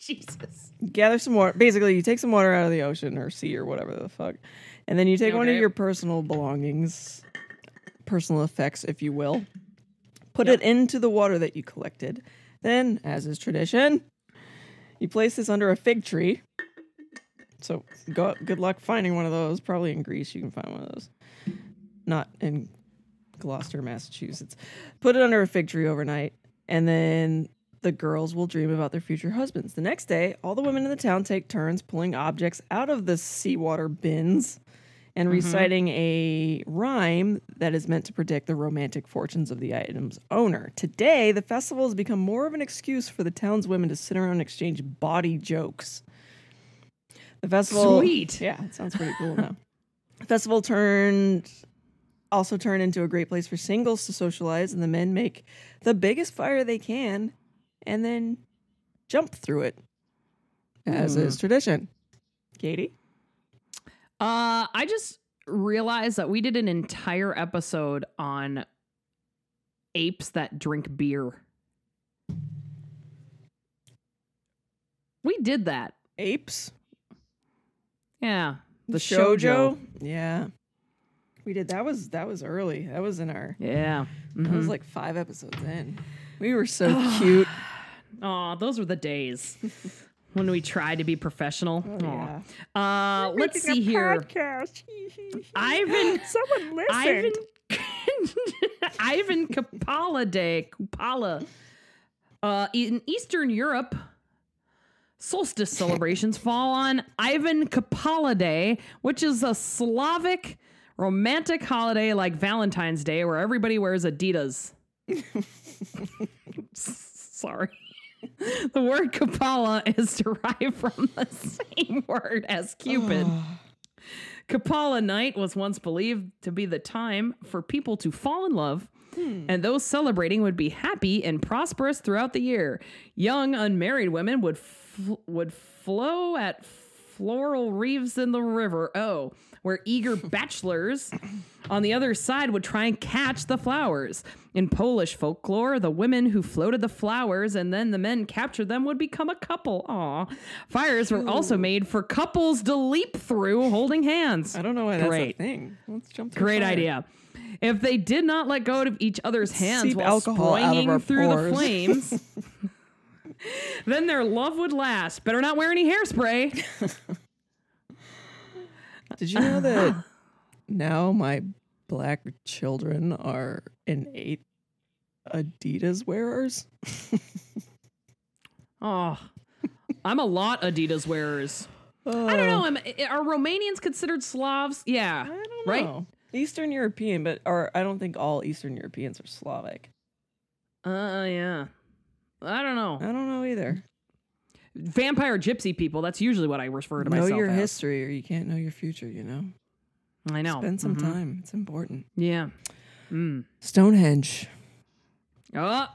S3: Jesus.
S4: gather some water. Basically, you take some water out of the ocean or sea or whatever the fuck, and then you take one of your personal belongings, personal effects, if you will, put
S3: Yep.
S4: it into the water that you collected. Then, as is tradition, you place this under a fig tree. So, go, good luck finding one of those. Probably in Greece, you can find one of those. Not in Gloucester, Massachusetts. Put it under a fig tree overnight, and then the girls will dream about their future husbands. The next day, all the women in the town take turns pulling objects out of the seawater bins and mm-hmm. reciting a rhyme that is meant to predict the romantic fortunes of the item's owner. Today, the festival has become more of an excuse for the town's women to sit around and exchange body jokes. The festival,
S3: Sweet.
S4: yeah, it sounds pretty cool now. The festival turned also turned into a great place for singles to socialize, and the men make the biggest fire they can and then jump through it, as is tradition. Katie?
S3: Uh, I just realized that we did an entire episode on apes that drink beer. We did that.
S4: Apes?
S3: Yeah. The
S4: Shoujo?
S3: shoujo.
S4: Yeah. We did that was that was early. That was in our
S3: Yeah.
S4: that was like five episodes in. We were so cute.
S3: Oh, those were the days when we tried to be professional.
S4: Oh.
S3: Aw. Uh, let's see here. Ivan.
S4: Someone
S3: Ivan. Ivan Kapala Day. Kupala. Uh, in Eastern Europe, solstice celebrations fall on Ivan Kapala Day, which is a Slavic romantic holiday like Valentine's Day where everybody wears Adidas. Sorry. The word Kapala is derived from the same word as Cupid. Kapala night was once believed to be the time for people to fall in love, hmm. and those celebrating would be happy and prosperous throughout the year. Young unmarried women would fl- would flow at floral reefs in the river. Oh, where eager bachelors on the other side would try and catch the flowers. In Polish folklore, the women who floated the flowers and then the men captured them would become a couple. Aw. Fires were also made for couples to leap through holding hands.
S4: I don't know why that's
S3: Great.
S4: a thing. Let's jump through
S3: Great
S4: fire.
S3: idea. If they did not let go of each other's hands
S4: Seep
S3: while
S4: alcohol out of
S3: spraying
S4: our
S3: through
S4: pores.
S3: the flames, then their love would last. Better not wear any hairspray.
S4: Did you know that now my black children are innate Adidas wearers?
S3: Oh, I'm a lot Adidas wearers. I don't know. I'm, are Romanians considered Slavs? Yeah.
S4: I don't
S3: Right?
S4: Eastern European, but or I don't think all Eastern Europeans are Slavic.
S3: Uh, yeah. I don't know.
S4: I don't know either.
S3: Vampire gypsy people. That's usually what I refer to
S4: know
S3: myself Know
S4: your
S3: as.
S4: history, or you can't know your future. You know,
S3: I know.
S4: spend some
S3: Mhm.
S4: time. It's important.
S3: Yeah. Mm.
S4: Stonehenge.
S3: Oh,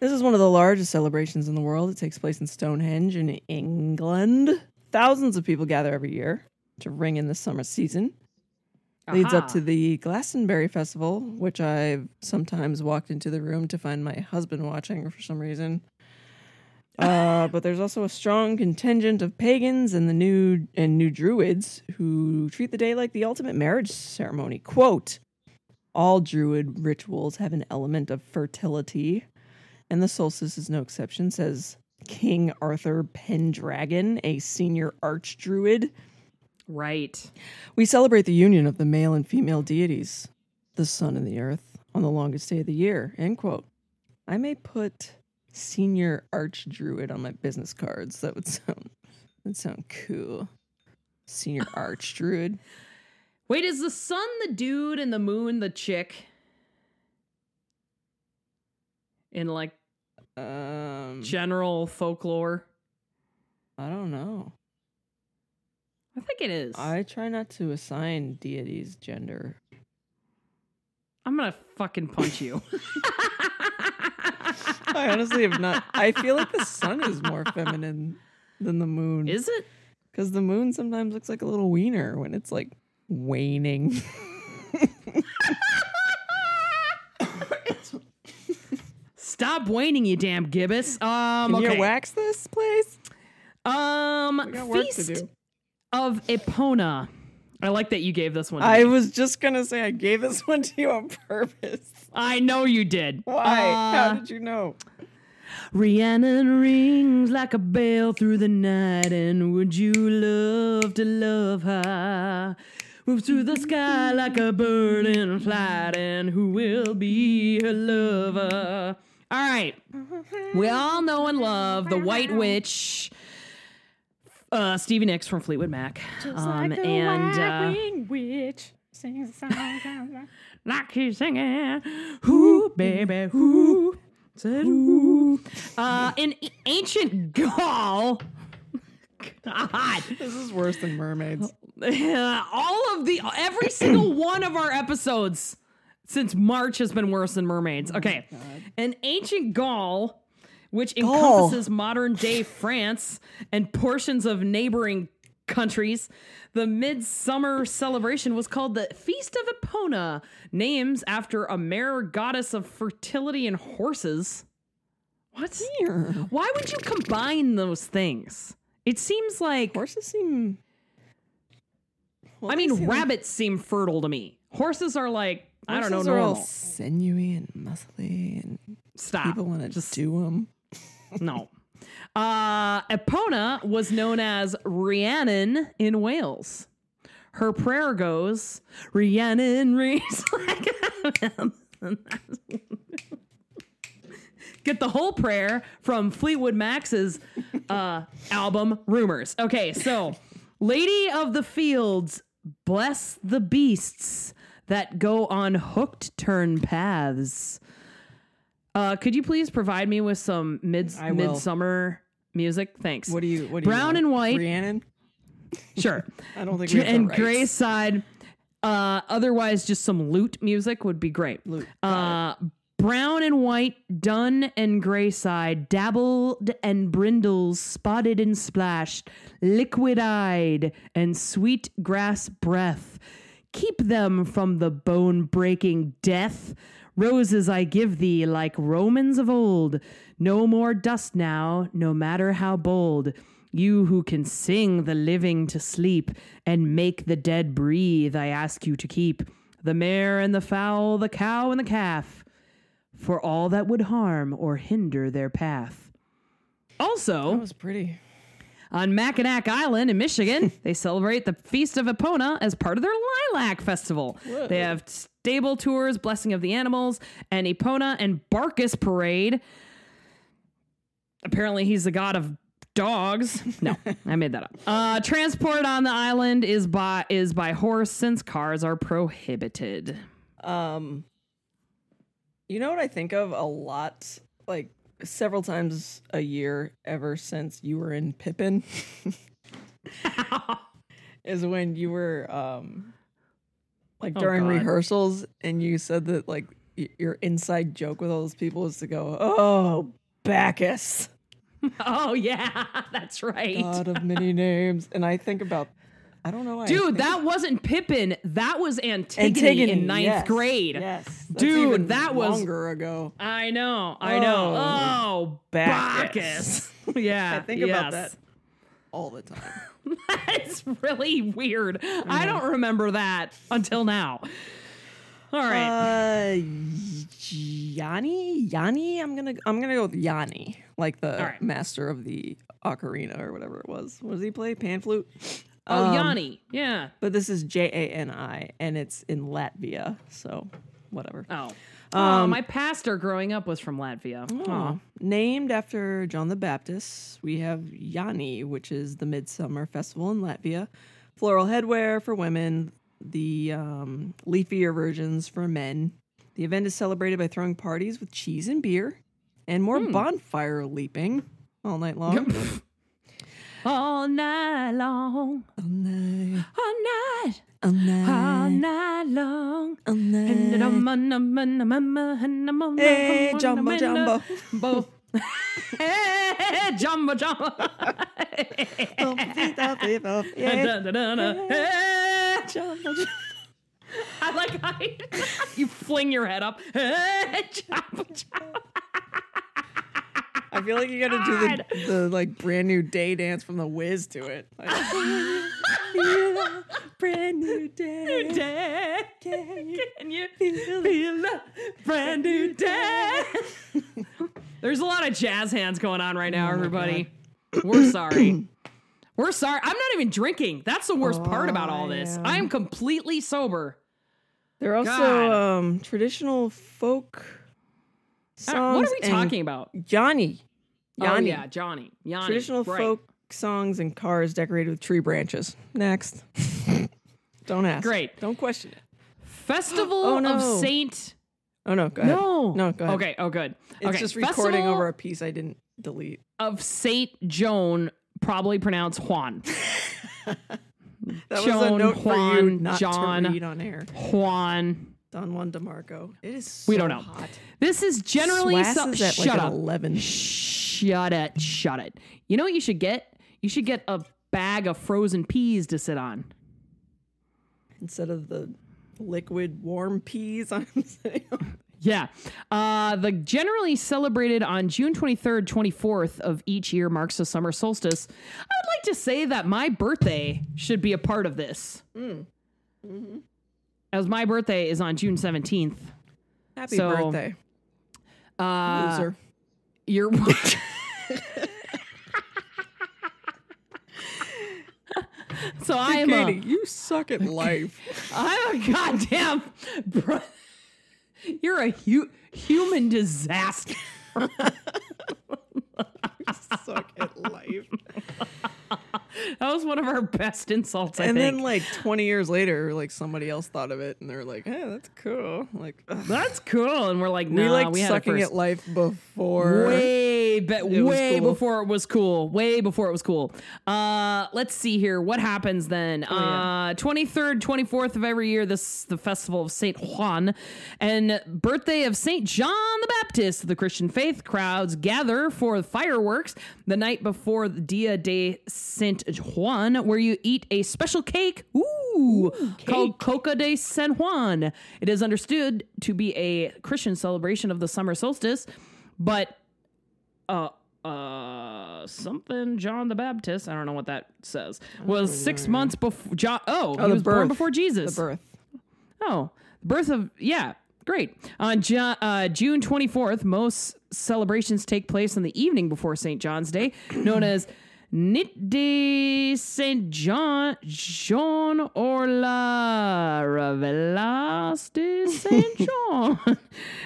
S4: This is one of the largest celebrations in the world. It takes place in Stonehenge in England. Thousands of people gather every year to ring in the summer season. Leads up to the Glastonbury Festival, which I've sometimes walked into the room to find my husband watching for some reason. Uh, but there's also a strong contingent of pagans and the new and new druids who treat the day like the ultimate marriage ceremony. Quote: All druid rituals have an element of fertility, and the solstice is no exception. Says King Arthur Pendragon, a senior arch druid.
S3: Right.
S4: We celebrate the union of the male and female deities, the sun and the earth, on the longest day of the year. End quote. I may put senior arch druid on my business cards. That would sound that sound cool. Senior arch druid.
S3: Wait, is the sun the dude and the moon the chick? In like
S4: Um
S3: general folklore?
S4: I don't know.
S3: I think it is.
S4: I try not to assign deities gender.
S3: I'm gonna fucking punch you.
S4: I honestly have not I feel like the sun is more feminine than the moon.
S3: is it?
S4: Because the moon sometimes looks like a little wiener when it's like waning.
S3: Stop waning, you damn gibbous. Um,
S4: Can
S3: okay.
S4: you wax this, please?
S3: um,
S4: We got work to
S3: feast
S4: do.
S3: Of Epona. I like that you gave this one. To
S4: I
S3: me.
S4: was just gonna say I gave this one to you on purpose.
S3: I know you did.
S4: Why?
S3: Uh,
S4: How did you know?
S3: Rhiannon rings like a bell through the night, and would you love to love her? Moves through the sky like a bird in flight, and who will be her lover? All right, we all know and love the White Witch, uh, Stevie Nicks from Fleetwood Mac, um, and uh,
S4: witch sings
S3: like he's singing, "Who, baby, who?" Said who? Uh, in ancient Gaul, God,
S4: This is worse than mermaids.
S3: all of the every single one of our episodes since March has been worse than mermaids. Okay, in ancient Gaul, which encompasses modern day France and portions of neighboring countries, the midsummer celebration was called the Feast of Epona, names after a mare goddess of fertility and horses. What?
S4: Here.
S3: Why would you combine those things? It seems like
S4: Horses seem. Well,
S3: I mean,
S4: seem-
S3: rabbits seem fertile to me. Horses are like I don't know
S4: horses are all
S3: normal.
S4: sinewy and muscly, and
S3: Stop.
S4: people want to just do them.
S3: No. Uh, Epona was known as Rhiannon in Wales. Her prayer goes, Rhiannon Get the whole prayer from Fleetwood Mac's uh, album Rumours. Okay, so Lady of the Fields, bless the beasts that go on hooked turn paths. Uh, could you please provide me with some mid
S4: I will.
S3: midsummer music? Thanks.
S4: What do you? What do
S3: Brown
S4: you
S3: and white.
S4: Rhiannon.
S3: Sure.
S4: I don't think we have the
S3: and
S4: rights.
S3: Gray's side. Uh, otherwise, just some lute music would be great.
S4: Lute,
S3: Uh, brown and white, dun and gray side, dabbled and brindles, spotted and splashed, liquid eyed and sweet grass breath. Keep them from the bone breaking death. Roses I give thee like Romans of old. No more dust now, no matter how bold. You who can sing the living to sleep and make the dead breathe, I ask you to keep the mare and the fowl, the cow and the calf, for all that would harm or hinder their path. Also,
S4: That was pretty.
S3: On Mackinac Island in Michigan, they celebrate the Feast of Epona as part of their Lilac Festival. They have stable tours, Blessing of the Animals, and Epona and Barkus Parade. Apparently, he's the god of dogs. No, I made that up. Uh, transport on the island is by is by horse since cars are prohibited.
S4: Um, you know what I think of a lot, like several times a year ever since you were in Pippin, is when you were um, like
S3: Oh,
S4: during
S3: God.
S4: rehearsals and you said that like y- your inside joke with all those people is to go, oh Bacchus,
S3: Oh yeah, that's right.
S4: god of many names, and I think about, I don't know, why
S3: Dude, that wasn't Pippin. That was Antigone,
S4: Antigone
S3: in ninth
S4: yes,
S3: grade.
S4: Yes,
S3: Dude, that was-
S4: longer ago.
S3: I know. I know.
S4: Oh,
S3: Oh,
S4: Bacchus.
S3: Bacchus. yeah.
S4: I think about
S3: yes.
S4: that all the time.
S3: That's really weird. I don't remember that until now. All right.
S4: Uh, Yanni, Yanni. I'm gonna, I'm gonna go with Yanni, like the
S3: right.
S4: master of the ocarina or whatever it was. What does he play? Pan flute.
S3: Oh,
S4: um,
S3: Yanni. Yeah.
S4: But this is J A N I, and it's in Latvia. So, whatever.
S3: Oh. oh, my pastor growing up was from Latvia.
S4: Um, Oh. Named after John the Baptist, we have Yanni, which is the midsummer festival in Latvia. Floral headwear for women, the um, leafier versions for men. The event is celebrated by throwing parties with cheese and beer and more
S3: Hmm.
S4: bonfire leaping all night long.
S3: All night long.
S4: all night,
S3: All night.
S4: all
S3: All
S4: night,
S3: night long.
S4: all
S3: Hey,
S4: Hey, Jumbo Jumbo.
S3: Bo- hey, Jumbo Jumbo. Hey,
S4: Jumbo Jumbo.
S3: I like how you, you fling your head up. Hey, Jumbo Jumbo.
S4: I feel like you gotta do the, the like brand new day dance from the Wiz to it. Like, feel brand new day.
S3: Day.
S4: Can you
S3: Can you feel a brand new day? There's a lot of jazz hands going on right now, everybody. We're sorry. We're sorry. I'm not even drinking. That's the worst part about all this.
S4: I am.
S3: Completely sober.
S4: They're also um, traditional folk songs.
S3: what are we talking about?
S4: Johnny.
S3: Oh
S4: Yanni.
S3: yeah, Johnny. Yanni.
S4: Traditional
S3: right.
S4: folk songs and cars decorated with tree branches. Next. Don't ask.
S3: Great.
S4: Don't question it.
S3: Festival
S4: Oh,
S3: of
S4: no.
S3: Saint.
S4: Oh no, go ahead.
S3: No.
S4: No, go ahead.
S3: Okay. Oh, good.
S4: It's
S3: okay.
S4: just recording
S3: Festival
S4: over a piece I didn't delete.
S3: of Saint Joan, probably pronounced Juan.
S4: That was a
S3: Joan,
S4: note for you
S3: Juan,
S4: not
S3: John.
S4: to read on air.
S3: Juan.
S4: Don Juan DeMarco. It is so
S3: We don't know.
S4: hot.
S3: This is generally
S4: Swass
S3: so-
S4: is at
S3: shut
S4: like
S3: up.
S4: 11.
S3: Shut it. Shut it. You know what you should get? You should get a bag of frozen peas to sit on.
S4: instead of the liquid warm peas I'm on.
S3: Yeah. Uh, the generally celebrated on June 23rd, 24th of each year marks the summer solstice. I'd like to say that my birthday should be a part of this. As my birthday is on June 17th.
S4: Happy
S3: So,
S4: birthday,
S3: Uh,
S4: loser.
S3: You're. so I am
S4: Katie,
S3: a,
S4: you suck at life.
S3: I'm a goddamn. Bro- you're a hu- human disaster.
S4: You suck at life.
S3: That was one of our best insults, I
S4: and
S3: think.
S4: then like 20 years later, like somebody else thought of it and they're like, "Hey, that's cool." Like.
S3: That's cool. And we're like,
S4: we
S3: nah,
S4: like
S3: we
S4: sucking
S3: it
S4: at life before.
S3: Way, be- way
S4: cool.
S3: before it was cool. Way before it was cool. Uh, let's see here. What happens then?
S4: Oh, yeah.
S3: Uh, 23rd, 24th of every year, this the festival of Saint Juan and birthday of Saint John the Baptist of the Christian faith. Crowds gather for fireworks the night before the Dia de Saint Juan, where you eat a special cake. Ooh, called Coca de San Juan. It is understood to be a Christian celebration of the summer solstice, but uh uh something John the Baptist, I don't know what that says, was six months before John oh, he
S4: the
S3: was born before Jesus.
S4: The birth.
S3: Oh, birth of yeah, great. On Ju- uh, June 24th, most celebrations take place in the evening before St. John's Day, known as Nit de Saint John Jean or la Revelas de Saint John.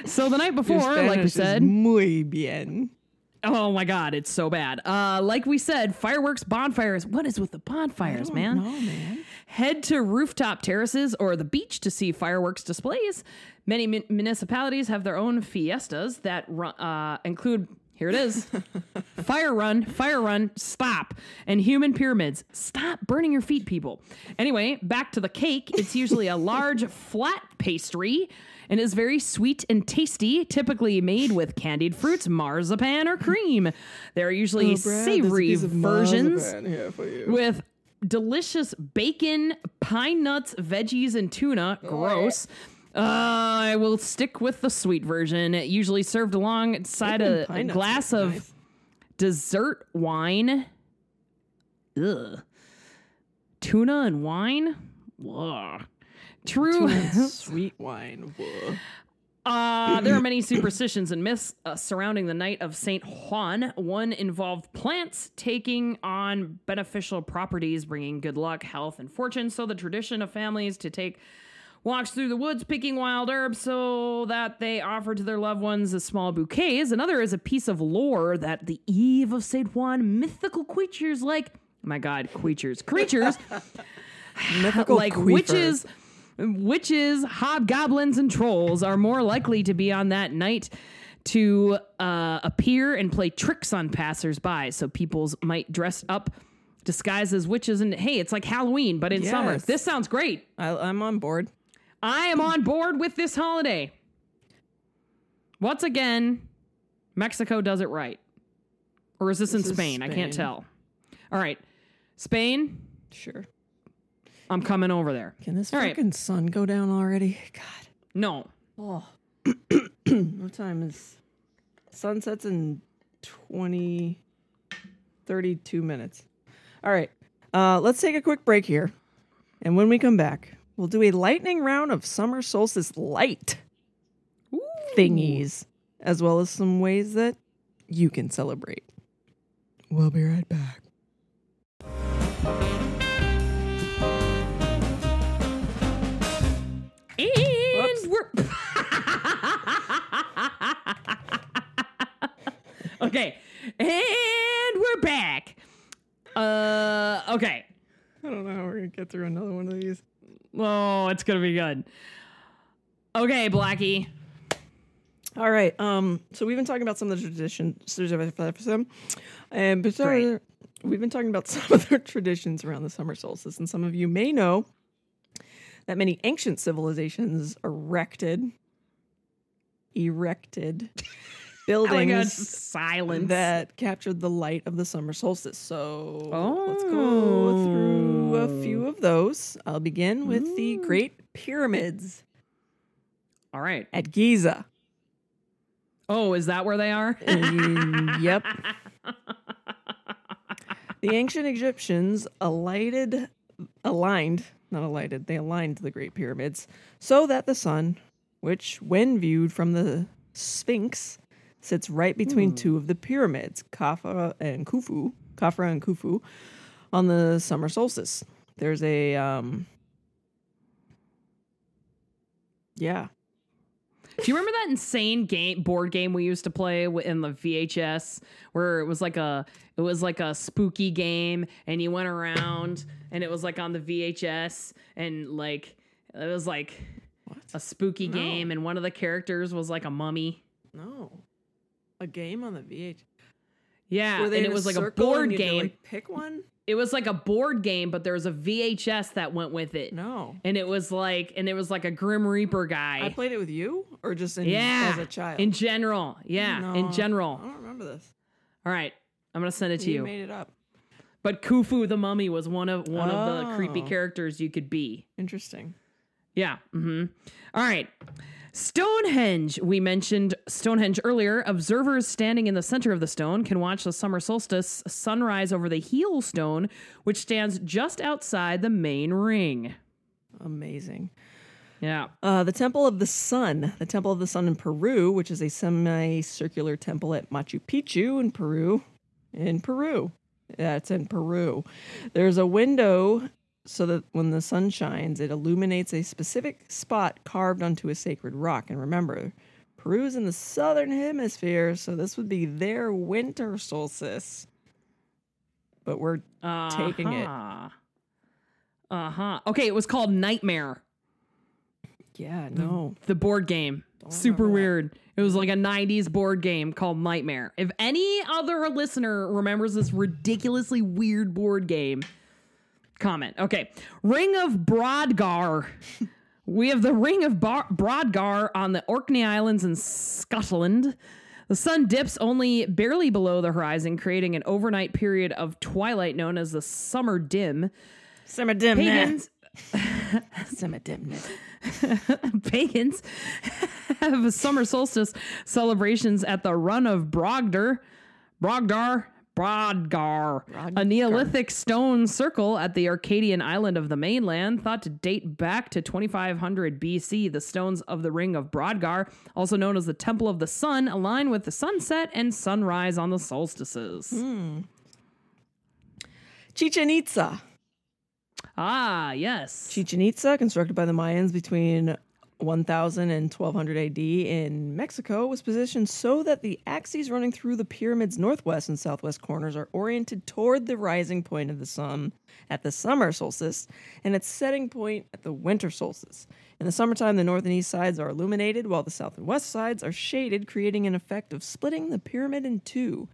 S3: so the night before, like we said,
S4: muy bien.
S3: oh my god, it's so bad. Uh, like we said, fireworks, bonfires. What is with the bonfires, man?
S4: No, man.
S3: Head to rooftop terraces or the beach to see fireworks displays. Many mun- municipalities have their own fiestas that uh, include. Here it is. fire run, fire run, stop. And human pyramids. Stop burning your feet, people. Anyway, back to the cake. It's usually a large flat pastry and is very sweet and tasty, typically made with candied fruits, marzipan, or cream. There are usually savory versions with delicious bacon, pine nuts, veggies, and tuna. Gross. Uh, I will stick with the sweet version. It Usually served alongside
S4: Bacon,
S3: a, glass of
S4: nice.
S3: dessert wine. Ugh. Tuna and wine? Ugh. True.
S4: Sweet wine. Whoa.
S3: Uh, there are many superstitions and myths uh, surrounding the night of Saint Juan. One involved plants taking on beneficial properties, bringing good luck, health, and fortune. So the tradition of families to take walks through the woods picking wild herbs so that they offer to their loved ones as small bouquets. Another is a piece of lore that the eve of Saint Juan, mythical creatures like, my God, creatures, creatures
S4: Mythical
S3: like
S4: queefer.
S3: witches witches hobgoblins and trolls are more likely to be on that night to uh, appear and play tricks on passersby so peoples might dress up disguised as witches and hey it's like halloween but in summer this sounds great
S4: I, I'm on board.
S3: I am on board with this holiday once again mexico does it right or is this, in
S4: This is
S3: spain i can't tell all right spain
S4: Sure.
S3: i'm coming over there
S4: Can this
S3: All right.
S4: fucking sun go down already? God.
S3: no
S4: Oh. what time is sunsets in 20 32 minutes. All right. Uh let's take a quick break here. And when we come back, we'll do a lightning round of summer solstice light thingies as well as some ways that you can celebrate. We'll be right back.
S3: And we're okay, and we're back. Uh, okay.
S4: I don't know how we're going to get through another one of these.
S3: Oh, it's gonna be good. Okay, Blackie.
S4: All right. Um. So we've been talking about some of the traditions, and but
S3: Great.
S4: we've been talking about some of the traditions around the summer solstice, and some of you may know that many ancient civilizations erected, erected
S3: Oh
S4: buildings
S3: silence.
S4: that captured the light of the summer solstice. So let's go through a few of those. I'll begin with the Great Pyramids
S3: All right.
S4: at Giza.
S3: Oh, is that where they are?
S4: Mm, yep. The ancient Egyptians alighted, aligned, not alighted, they aligned the Great Pyramids so that the sun, which when viewed from the Sphinx, sits right between two of the pyramids, Khafra and Khufu, Khafra and Khufu, on the summer solstice. There's a, um, yeah,
S3: Do you remember that insane game board game we used to play in the VHS where it was like a it was like a spooky game and you went around and it was like on the VHS and like it was like a spooky game and one of the characters was like a mummy.
S4: no, a game on the VH.
S3: Yeah, and it was like a board game.
S4: like, pick one?
S3: it was like a board game, but there was a VHS that went with it.
S4: No.
S3: And it was like and it was like a Grim Reaper guy.
S4: I played it with you, or just in,
S3: yeah,
S4: as a child.
S3: in general. Yeah,
S4: No,
S3: in general.
S4: I don't remember this.
S3: All right, I'm gonna send it to
S4: You
S3: you.
S4: made it up.
S3: But Khufu the mummy was one of one of the creepy
S4: Oh.
S3: characters you could be.
S4: Interesting.
S3: Yeah. Mm-hmm. All right. Stonehenge. We mentioned Stonehenge earlier. Observers standing in the center of the stone can watch the summer solstice sunrise over the heel stone, which stands just outside the main ring.
S4: Amazing.
S3: Yeah.
S4: Uh, the Temple of the Sun, the Temple of the Sun in Peru, which is a semicircular temple at Machu Picchu in Peru. In Peru. That's in Peru. There's a window so that when the sun shines, it illuminates a specific spot carved onto a sacred rock. And remember, Peru's in the southern hemisphere, so this would be their winter solstice. But we're taking it.
S3: Uh huh. Okay, it was called Nightmare,
S4: Yeah, no.
S3: the board game. Super
S4: remember that.
S3: weird. It was like a 90s board game called Nightmare. If any other listener remembers this ridiculously weird board game, comment. Okay. Ring of Brodgar. we have the Ring of Bar- Brodgar on the Orkney Islands in Scotland. The sun dips only barely below the horizon, creating an overnight period of twilight known as the summer dim.
S4: Summer dim
S3: Pagans
S4: Summer dim
S3: pagans have a summer solstice celebrations at the run of Brogdar, Brogdar, Brodgar, a Neolithic stone circle at the Orcadian island of the mainland, thought to date back to 2500 BC. The stones of the ring of Brodgar, also known as the Temple of the Sun, align with the sunset and sunrise on the solstices.
S4: Chichen Itza.
S3: Ah, yes.
S4: Chichen Itza, constructed by the Mayans between 1000 and 1200 AD in Mexico, was positioned so that the axes running through the pyramid's northwest and southwest corners are oriented toward the rising point of the sun at the summer solstice and its setting point at the winter solstice. In the summertime, the north and east sides are illuminated, while the south and west sides are shaded, creating an effect of splitting the pyramid in two.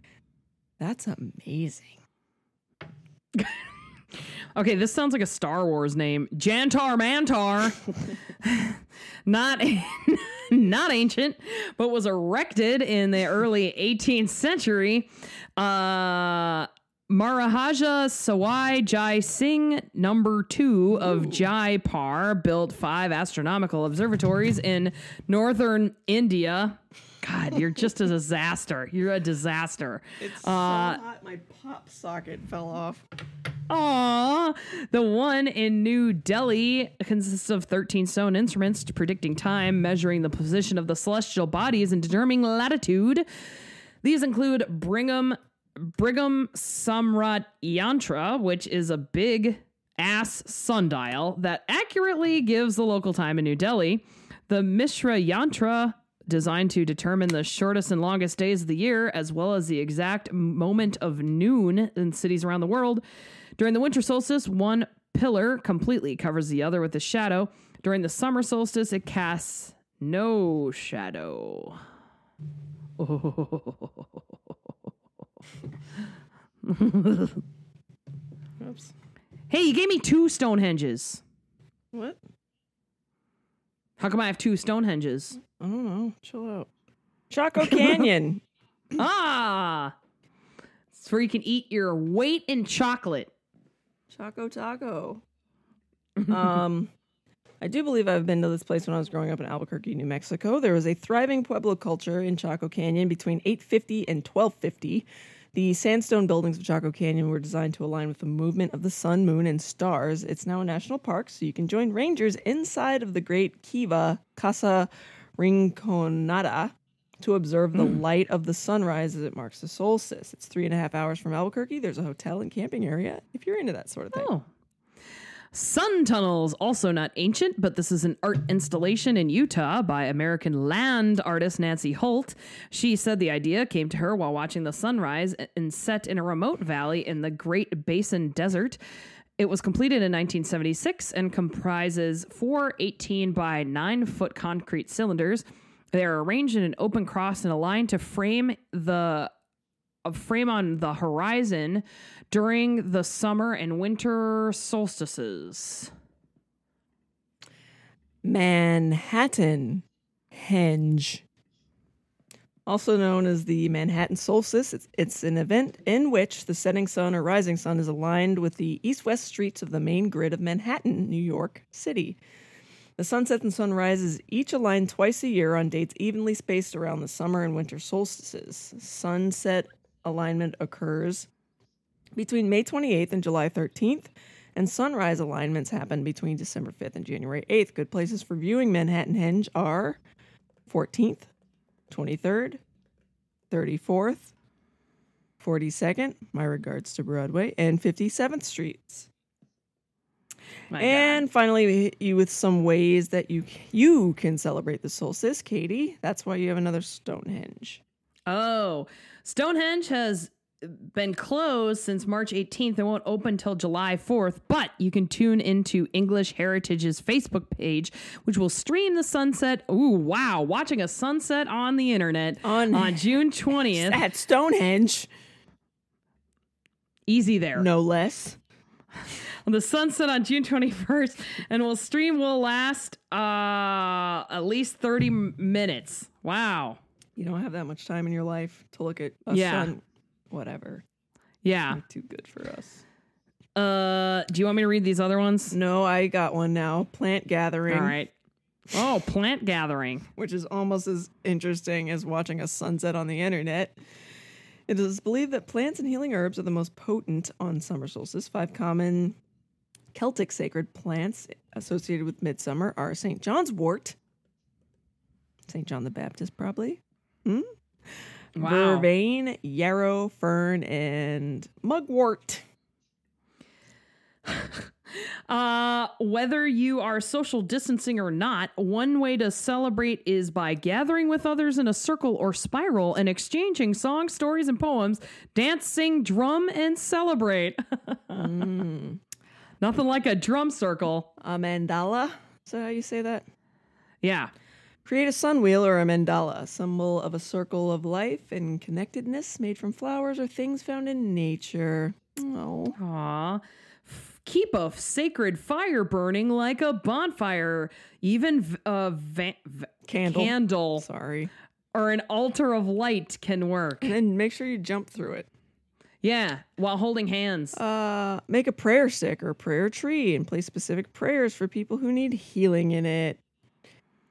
S4: That's amazing.
S3: Okay, this sounds like a Star Wars name. Jantar Mantar. not not ancient, but was erected in the early 18th century. Uh Maharaja Sawai Jai Singh, number two of Jaipur, built five astronomical observatories in northern India. God, you're just a disaster. You're a disaster.
S4: It's uh, so hot, my pop socket fell off.
S3: Aww. The one in New Delhi consists of 13 stone instruments predicting time, measuring the position of the celestial bodies, and determining latitude. These include Brigham, Brigham Samrat Yantra, which is a big ass sundial that accurately gives the local time in New Delhi. The Mishra Yantra, designed to determine the shortest and longest days of the year, as well as the exact moment of noon in cities around the world. During the winter solstice, one pillar completely covers the other with a shadow. During the summer solstice, it casts no shadow.
S4: Oops.
S3: Hey, you gave me two Stonehenges.
S4: What?
S3: How come I have two Stonehenges?
S4: I don't know. Chill out. Chaco Canyon.
S3: Ah! It's where you can eat your weight in chocolate.
S4: Chaco Taco. um, I do believe I've been to this place when I was growing up in Albuquerque, New Mexico. There was a thriving Pueblo culture in Chaco Canyon between 850 and 1250. The sandstone buildings of Chaco Canyon were designed to align with the movement of the sun, moon, and stars. It's now a national park, so you can join rangers inside of the Great Kiva Casa Rinconada to observe the mm. light of the sunrise as it marks the solstice. It's three and a half hours from Albuquerque. There's a hotel and camping area if you're into that sort of thing.
S3: Oh. Sun tunnels, also not ancient, but this is an art installation in Utah by American land artist Nancy Holt. She said the idea came to her while watching the sunrise and set in a remote valley in the Great Basin Desert. It was completed in 1976 and comprises four 18 by 9 foot concrete cylinders. They are arranged in an open cross and aligned to frame the a frame on the horizon during the summer and winter solstices.
S4: Manhattan Henge. Also known as the Manhattan Solstice, it's, it's an event in which the setting sun or rising sun is aligned with the east west streets of the main grid of Manhattan, New York City. The sunsets and sunrises each align twice a year on dates evenly spaced around the summer and winter solstices. Sunset alignment occurs between May 28th and July 13th, and sunrise alignments happen between December 5th and January 8th. Good places for viewing Manhattan Henge are 14th, 23rd, 34th, 42nd, my regards to Broadway, and 57th Streets.
S3: My
S4: and finally, we hit you with some ways that you you can celebrate the solstice, Katie. That's why you have another Stonehenge.
S3: Oh, Stonehenge has been closed since March 18th and won't open till July 4th, but you can tune into English Heritage's Facebook page, which will stream the sunset. Ooh, wow, watching a sunset on the internet
S4: On-
S3: on June 20th.
S4: At Stonehenge,
S3: Easy there.
S4: no less.
S3: The sunset on June 21st, and will stream will last uh at least 30 m- minutes. Wow.
S4: You don't have that much time in your life to look at a
S3: Yeah.
S4: sun. Whatever.
S3: Yeah.
S4: Not too good for us.
S3: Uh, do you want me to read these other ones?
S4: No, I got one now. Plant gathering.
S3: All right. Oh, plant gathering.
S4: which is almost as interesting as watching a sunset on the internet. It is believed that plants and healing herbs are the most potent on summer solstice. Five common Celtic sacred plants associated with midsummer are St. John's wort, St. John the Baptist, probably,
S3: Wow.
S4: vervain, yarrow, fern, and mugwort.
S3: Uh, whether you are social distancing or not, one way to celebrate is by gathering with others in a circle or spiral and exchanging songs, stories, and poems, dance, sing, drum, and celebrate. Nothing like a drum circle.
S4: A mandala. Is that how you say that?
S3: Yeah.
S4: Create a sun wheel or a mandala, a symbol of a circle of life and connectedness made from flowers or things found in nature. Oh.
S3: Aw. Keep a sacred fire burning like a bonfire, even v- a va- v-
S4: Candle.
S3: candle
S4: Sorry.
S3: or an altar of light can work.
S4: And then make sure you jump through it.
S3: Yeah, while holding hands.
S4: Uh, make a prayer stick or prayer tree and place specific prayers for people who need healing in it.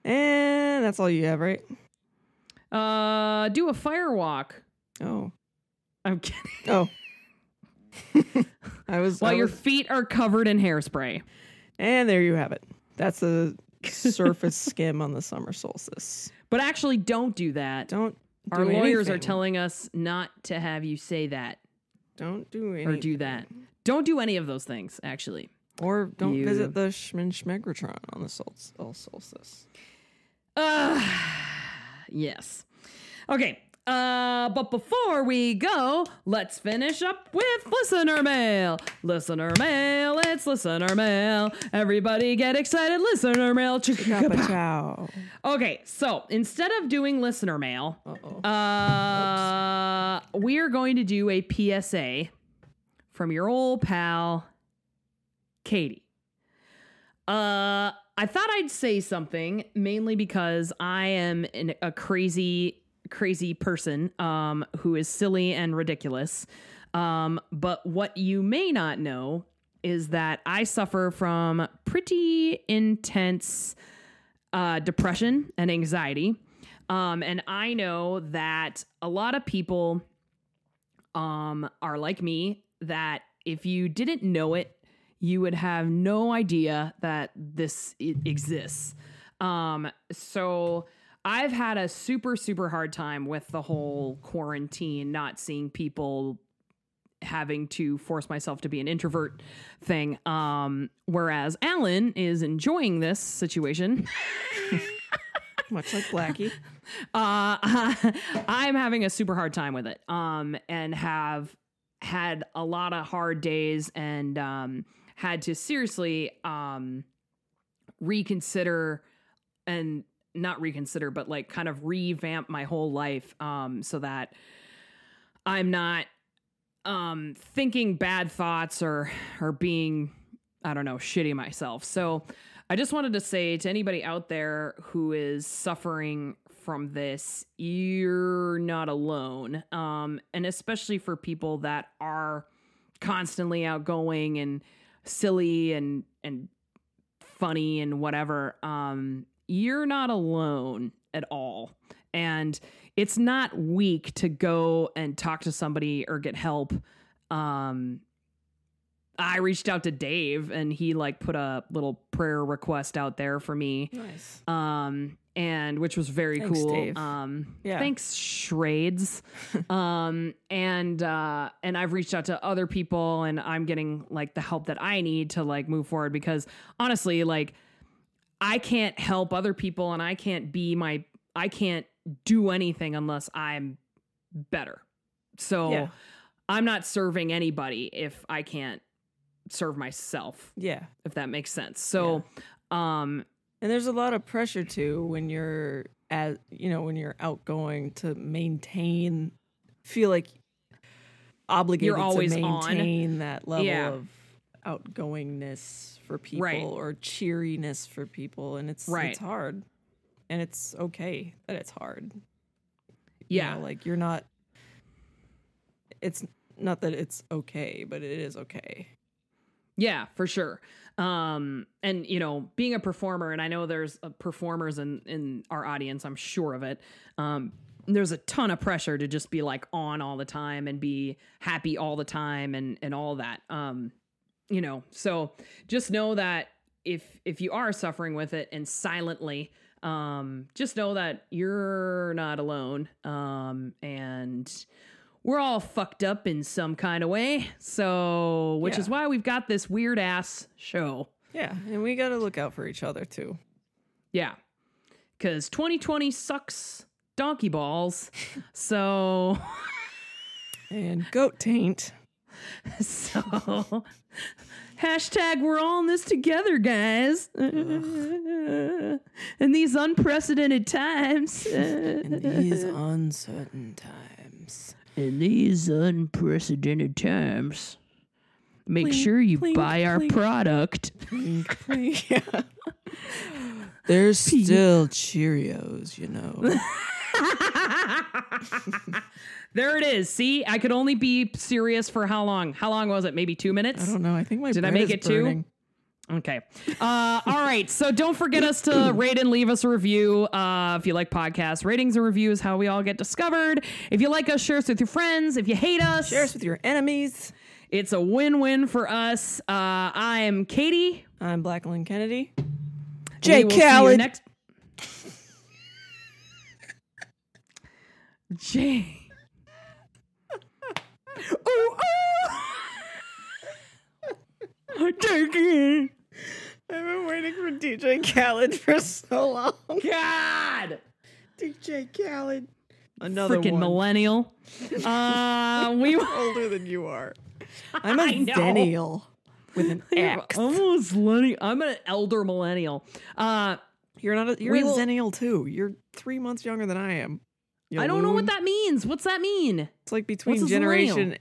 S4: And that's all you have, right?
S3: Uh, do a fire walk.
S4: Oh.
S3: I'm kidding.
S4: Oh. I was.
S3: While
S4: I
S3: your feet are covered in hairspray.
S4: and there you have it. That's the surface skim on the summer solstice.
S3: But actually, don't do that.
S4: Don't.
S3: Our
S4: do
S3: lawyers are telling us not to have you say that
S4: Don't do anything.
S3: or do that. Don't do any of those things, actually.
S4: Or don't
S3: You-
S4: visit the Schmin Schmegratron on the sol- solstice.
S3: Uh, yes. Okay. Uh, but before we go, let's finish up with listener mail. Listener mail, it's listener mail. Everybody get excited, listener mail. Okay, so instead of doing listener mail,
S4: Uh-oh.
S3: uh, we are going to do a PSA from your old pal, Katie. Uh, I thought I'd say something mainly because I am an, a crazy, crazy person um, who is silly and ridiculous. Um, but what you may not know is that I suffer from pretty intense uh, depression and anxiety. Um, and I know that a lot of people um, are like me, that if you didn't know it, you would have no idea that this exists. Um, so I've had a super, super hard time with the whole quarantine, not seeing people having to force myself to be an introvert thing. Um, whereas Alan is enjoying this situation.
S4: Much like Blackie.
S3: Uh, I'm having a super hard time with it. Um, and have had a lot of hard days and um had to seriously um reconsider and not reconsider, but like kind of revamp my whole life um so that I'm not um thinking bad thoughts or or being I don't know, shitty myself. So I just wanted to say to anybody out there who is suffering from this, you're not alone. Um, and especially for people that are constantly outgoing and silly and and funny and whatever, um, you're not alone at all. And it's not weak to go and talk to somebody or get help. Um, I reached out to Dave and he like put a little prayer request out there for me.
S4: Nice.
S3: Um and which was very
S4: Thanks,
S3: cool.
S4: Dave.
S3: Um
S4: Yeah.
S3: thanks Shrades. um and uh and I've reached out to other people and I'm getting like the help that I need to like move forward because honestly like I can't help other people and I can't be my I can't do anything unless I'm better. So
S4: Yeah.
S3: I'm not serving anybody if I can't serve myself,
S4: Yeah.
S3: if that makes sense. So um
S4: And there's a lot of pressure too when you're as you know when you're outgoing to maintain feel like obligated
S3: always
S4: to
S3: on.
S4: maintain that level
S3: Yeah.
S4: of outgoingness for people
S3: Right.
S4: or cheeriness for people and it's
S3: Right.
S4: it's hard and it's okay that it's hard You
S3: yeah.
S4: know, like you're not it's not that it's okay but it is okay
S3: Yeah, for sure. Um, and you know, being a performer, and I know there's uh, performers in in our audience. I'm sure of it. Um, there's a ton of pressure to just be like on all the time and be happy all the time and and all that. Um, you know, so just know that if if you are suffering with it and silently, um, just know that you're not alone. Um, and we're all fucked up in some kind of way. So, which
S4: Yeah.
S3: is why we've got this weird ass show.
S4: yeah and we got to look out for each other too
S3: Yeah. Cuz 2020 sucks donkey balls. so
S4: and goat taint
S3: so hashtag we're all in this together, guys. in these unprecedented times.
S4: in these uncertain times
S3: in these unprecedented times. Make
S4: Plink,
S3: sure you
S4: plink,
S3: buy our
S4: plink.
S3: product.
S4: yeah. There's still Cheerios, you know.
S3: there it is. See, I could only be serious for how long? How long was it? Maybe two minutes.
S4: I don't know. I think my
S3: Did I make it two? Okay. Uh, all right. So don't forget us to rate and leave us a review. Uh, if you like podcasts, ratings and reviews, how we all get discovered. If you like us, share us with your friends. If you hate us,
S4: Share us with your enemies.
S3: it's a win-win for us. Uh, I'm Katie.
S4: I'm Blacklyn Kennedy. Jay
S3: will see you
S4: Khaled.
S3: next. Jay. oh, oh. Take.
S4: I've been waiting for DJ Khaled for so long.
S3: God.
S4: DJ Khaled. Another
S3: Freaking
S4: one.
S3: millennial. Uh, we
S4: older than you are. I'm a zennial with an X.
S3: almost millennial. I'm an elder millennial. Uh,
S4: You're not. A, you're a
S3: will-
S4: zennial too. You're three months younger than I am.
S3: I don't know what that means. What's that mean?
S4: It's like between generation.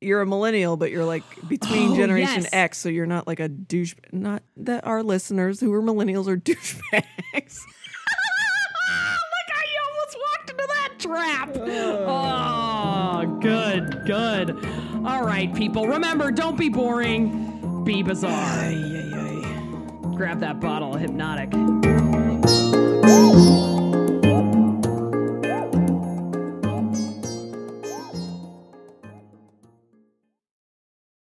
S4: You're a millennial, but you're like between
S3: Oh,
S4: generation
S3: yes.
S4: X, so you're not like a douche. Not that our listeners who are millennials are douchebags.
S3: Look, I almost walked into that trap. Oh, good, good. All right, people. Remember, don't be boring. Be bizarre. Grab that bottle of Hpnotiq.